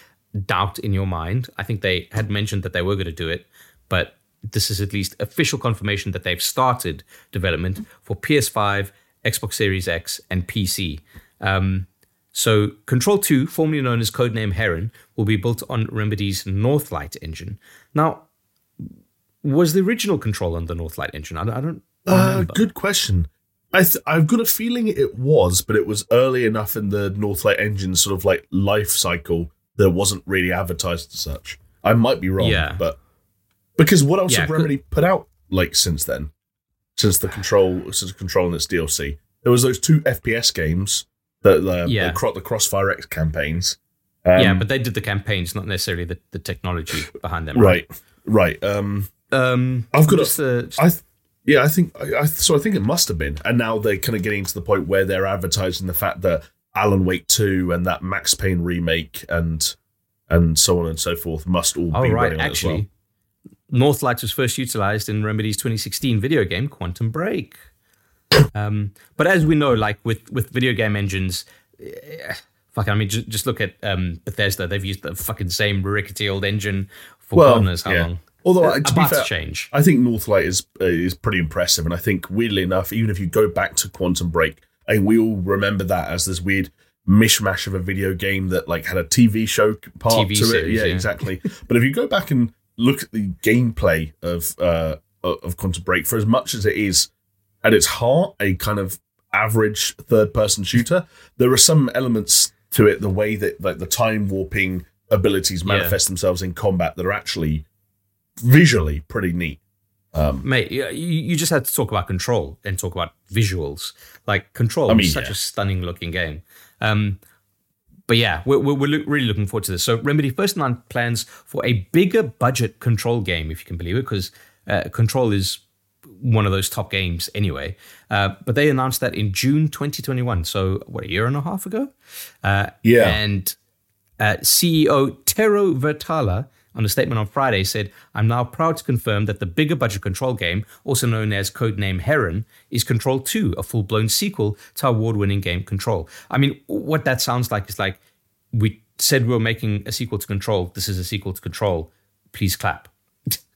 doubt in your mind, I think they had mentioned that they were going to do it, but this is at least official confirmation that they've started development for PS5, Xbox Series X, and PC. Um, so, Control 2, formerly known as codename Heron, will be built on Remedy's Northlight engine. Now, was the original Control on the Northlight engine? I don't, I don't Uh, good question. I th- I've got a feeling it was, but it was early enough in the Northlight engine sort of like life cycle that it wasn't really advertised as such. I might be wrong, Yeah. but because what else Yeah, have could- Remedy put out like since then? Since the control, since control and its DLC, there was those two FPS games that uh, Yeah. the, cro- the Crossfire X campaigns. Um, yeah, but they did the campaigns, not necessarily the, the technology behind them. right, right. Um, Um, I've got a- just, just- I th- yeah, I think I, I so I think it must have been, and now they're kind of getting to the point where they're advertising the fact that Alan Wake two and that Max Payne remake and and so on and so forth must all oh be right, running on it as well. actually, Northlight was first utilized in Remedy's 2016 video game Quantum Break. Um, but as we know, like with with video game engines. eh, Fuck, I mean, just, just look at um, Bethesda. They've used the fucking same rickety old engine for Well, God knows how yeah. long. Although Uh, to be fair, change. I think Northlight is uh, is pretty impressive, and I think weirdly enough, even if you go back to Quantum Break, I think we all remember that as this weird mishmash of a video game that like had a TV show part TV to series, it. Yeah, yeah. exactly. but if you go back and look at the gameplay of uh, of Quantum Break, for as much as it is at its heart a kind of average third person shooter, there are some elements to it, the way that like the time warping abilities manifest yeah. themselves in combat that are actually visually pretty neat. Um, Mate, you, you just had to talk about control and talk about visuals. Like control I mean, is such yeah. a stunning looking game. Um, but yeah, we're, we're, lo- really looking forward to this. So Remedy first announced plans for a bigger budget control game, if you can believe it, because uh, Control is one of those top games anyway. Uh, but they announced that in June 2021, so what a year and a half ago. Uh, yeah, and uh, CEO Tero Virtala on a statement on Friday said, I'm now proud to confirm that the bigger budget Control game, also known as codename Heron, is Control 2, a full blown sequel to award winning game Control. I mean, what that sounds like is like we said we were making a sequel to Control. This is a sequel to Control. Please clap.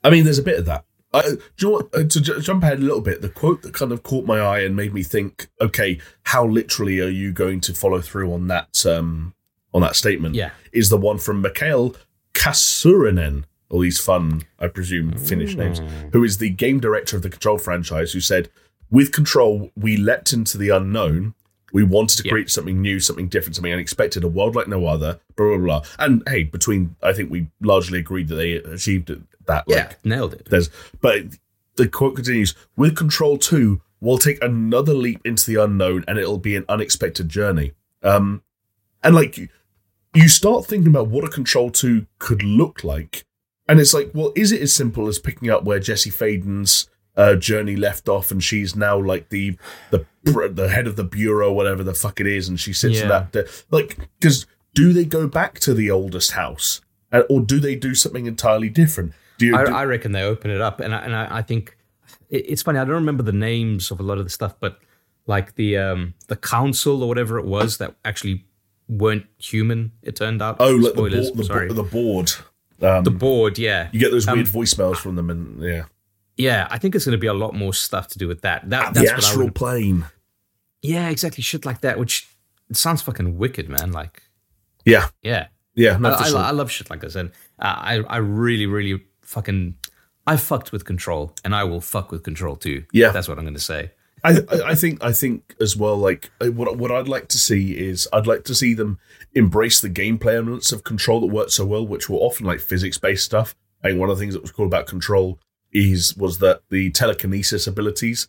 I mean, there's a bit of that. Uh, do you what, uh, to j- jump ahead a little bit, the quote that kind of caught my eye and made me think, okay, how literally are you going to follow through on that um, on that statement? Yeah. is the one from Mikael Kasurinen, all these fun, I presume, Finnish mm. names, who is the game director of the Control franchise, who said, with Control, we leapt into the unknown. We wanted to create something new, something different, something unexpected, a world like no other, blah, blah, blah. And hey, between, I think we largely agreed that they achieved it, that. Like, yeah, nailed it. There's, but the quote continues with Control 2, we'll take another leap into the unknown and it'll be an unexpected journey. Um, and like, you start thinking about what a Control 2 could look like. And it's like, well, is it as simple as picking up where Jesse Faden's uh, journey left off, and she's now like the the the head of the bureau, whatever the fuck it is, and she sits yeah. in that. De- like, because do they go back to the oldest house, or do they do something entirely different? Do you? I, do- I reckon they open it up, and I, and I, I think it, it's funny. I don't remember the names of a lot of the stuff, but like the um the council or whatever it was that actually weren't human. It turned out. Oh, like Spoilers, the, bo- the, sorry. the board. Um, the board, yeah. You get those weird um, voicemails from them, and yeah, yeah. I think it's going to be a lot more stuff to do with that. That that's the astral would, plane. Yeah, exactly. Shit like that, which it sounds fucking wicked, man. Like, yeah, yeah, yeah. I, I, I, love shit like this, and uh, I I really really fucking I fucked with Control, and I will fuck with Control too. Yeah, that's what I'm going to say. I, I think I think as well. Like what what I'd like to see is I'd like to see them embrace the gameplay elements of Control that worked so well, which were often like physics based stuff. I think one of the things that was cool about Control is was that the telekinesis abilities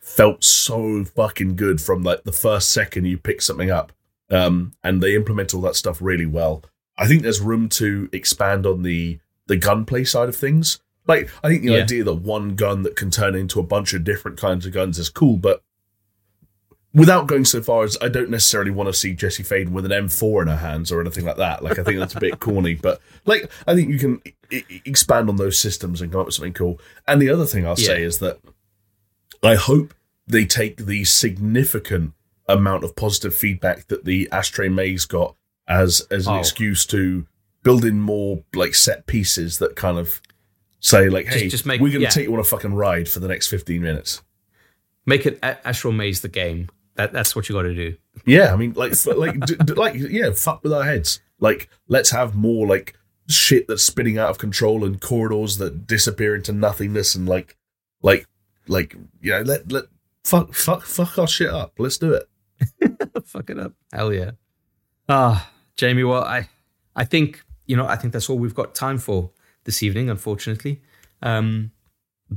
felt so fucking good from like the first second you pick something up, um, and they implement all that stuff really well. I think there's room to expand on the the gunplay side of things. Like, I think the yeah. idea that one gun that can turn into a bunch of different kinds of guns is cool, but without going so far as I don't necessarily want to see Jesse Faden with an M4 in her hands or anything like that. Like, I think that's a bit corny, but like, I think you can I- expand on those systems and come up with something cool. And the other thing I'll yeah. say is that I hope they take the significant amount of positive feedback that the Ashtray Maze got as as an oh. excuse to build in more like set pieces that kind of say like, "Hey, just, just make, we're going to yeah. take you on a fucking ride for the next fifteen minutes." Make it Astral Maze the game. That that's what you got to do. Yeah, I mean, like, like, d- d- like, yeah, fuck with our heads. Like, let's have more like shit that's spinning out of control and corridors that disappear into nothingness and like, like, like, you know, let let fuck fuck fuck our shit up. Let's do it. fuck it up. Hell yeah. Ah, Jamie. Well, I I think you know I think that's all we've got time for this evening, unfortunately. Um,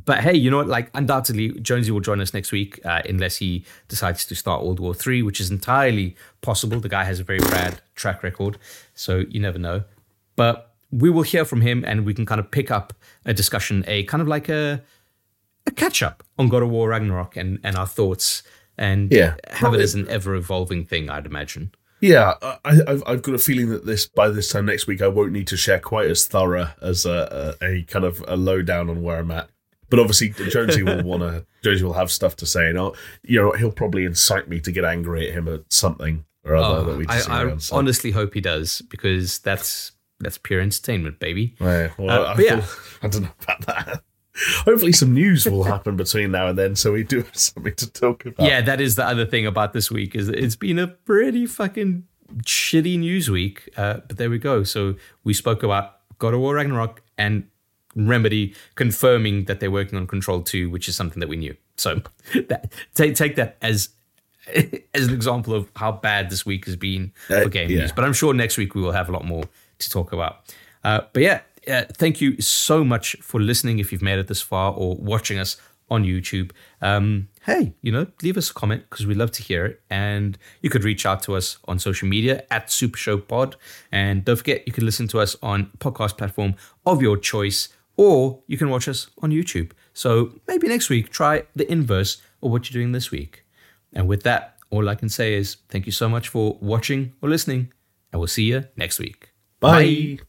but hey, you know what? Like, undoubtedly, Jonesy will join us next week uh, unless he decides to start World War Three, which is entirely possible. The guy has a very bad track record, so you never know. But we will hear from him, and we can kind of pick up a discussion, a kind of like a a catch up on God of War Ragnarok and and our thoughts, and yeah, have it as an ever evolving thing. I'd imagine. Yeah, I, have I've got a feeling that this by this time next week I won't need to share quite as thorough as a, a, a kind of a lowdown on where I'm at. But obviously, Jonesy will want to. Jonesy will have stuff to say, and I'll, you know, he'll probably incite me to get angry at him at something or other oh, that we just. I, I honestly hope he does because that's that's pure entertainment, baby. Yeah, well, uh, I, yeah. I don't know about that. Hopefully, some news will happen between now and then, so we do have something to talk about. Yeah, that is the other thing about this week is it's been a pretty fucking shitty news week. Uh, but there we go. So we spoke about God of War Ragnarok, and Remedy confirming that they're working on Control 2, which is something that we knew. So that, take take that as as an example of how bad this week has been Uh, for game yeah. news. But I'm sure next week we will have a lot more to talk about. Uh, but yeah, uh, thank you so much for listening. If you've made it this far or watching us on YouTube, um, hey, you know, leave us a comment because we love to hear it. And you could reach out to us on social media at Super Show Pod. And don't forget, you can listen to us on podcast platform of your choice, or you can watch us on YouTube. So maybe next week, try the inverse of what you're doing this week. And with that, all I can say is thank you so much for watching or listening, and we'll see you next week. Bye.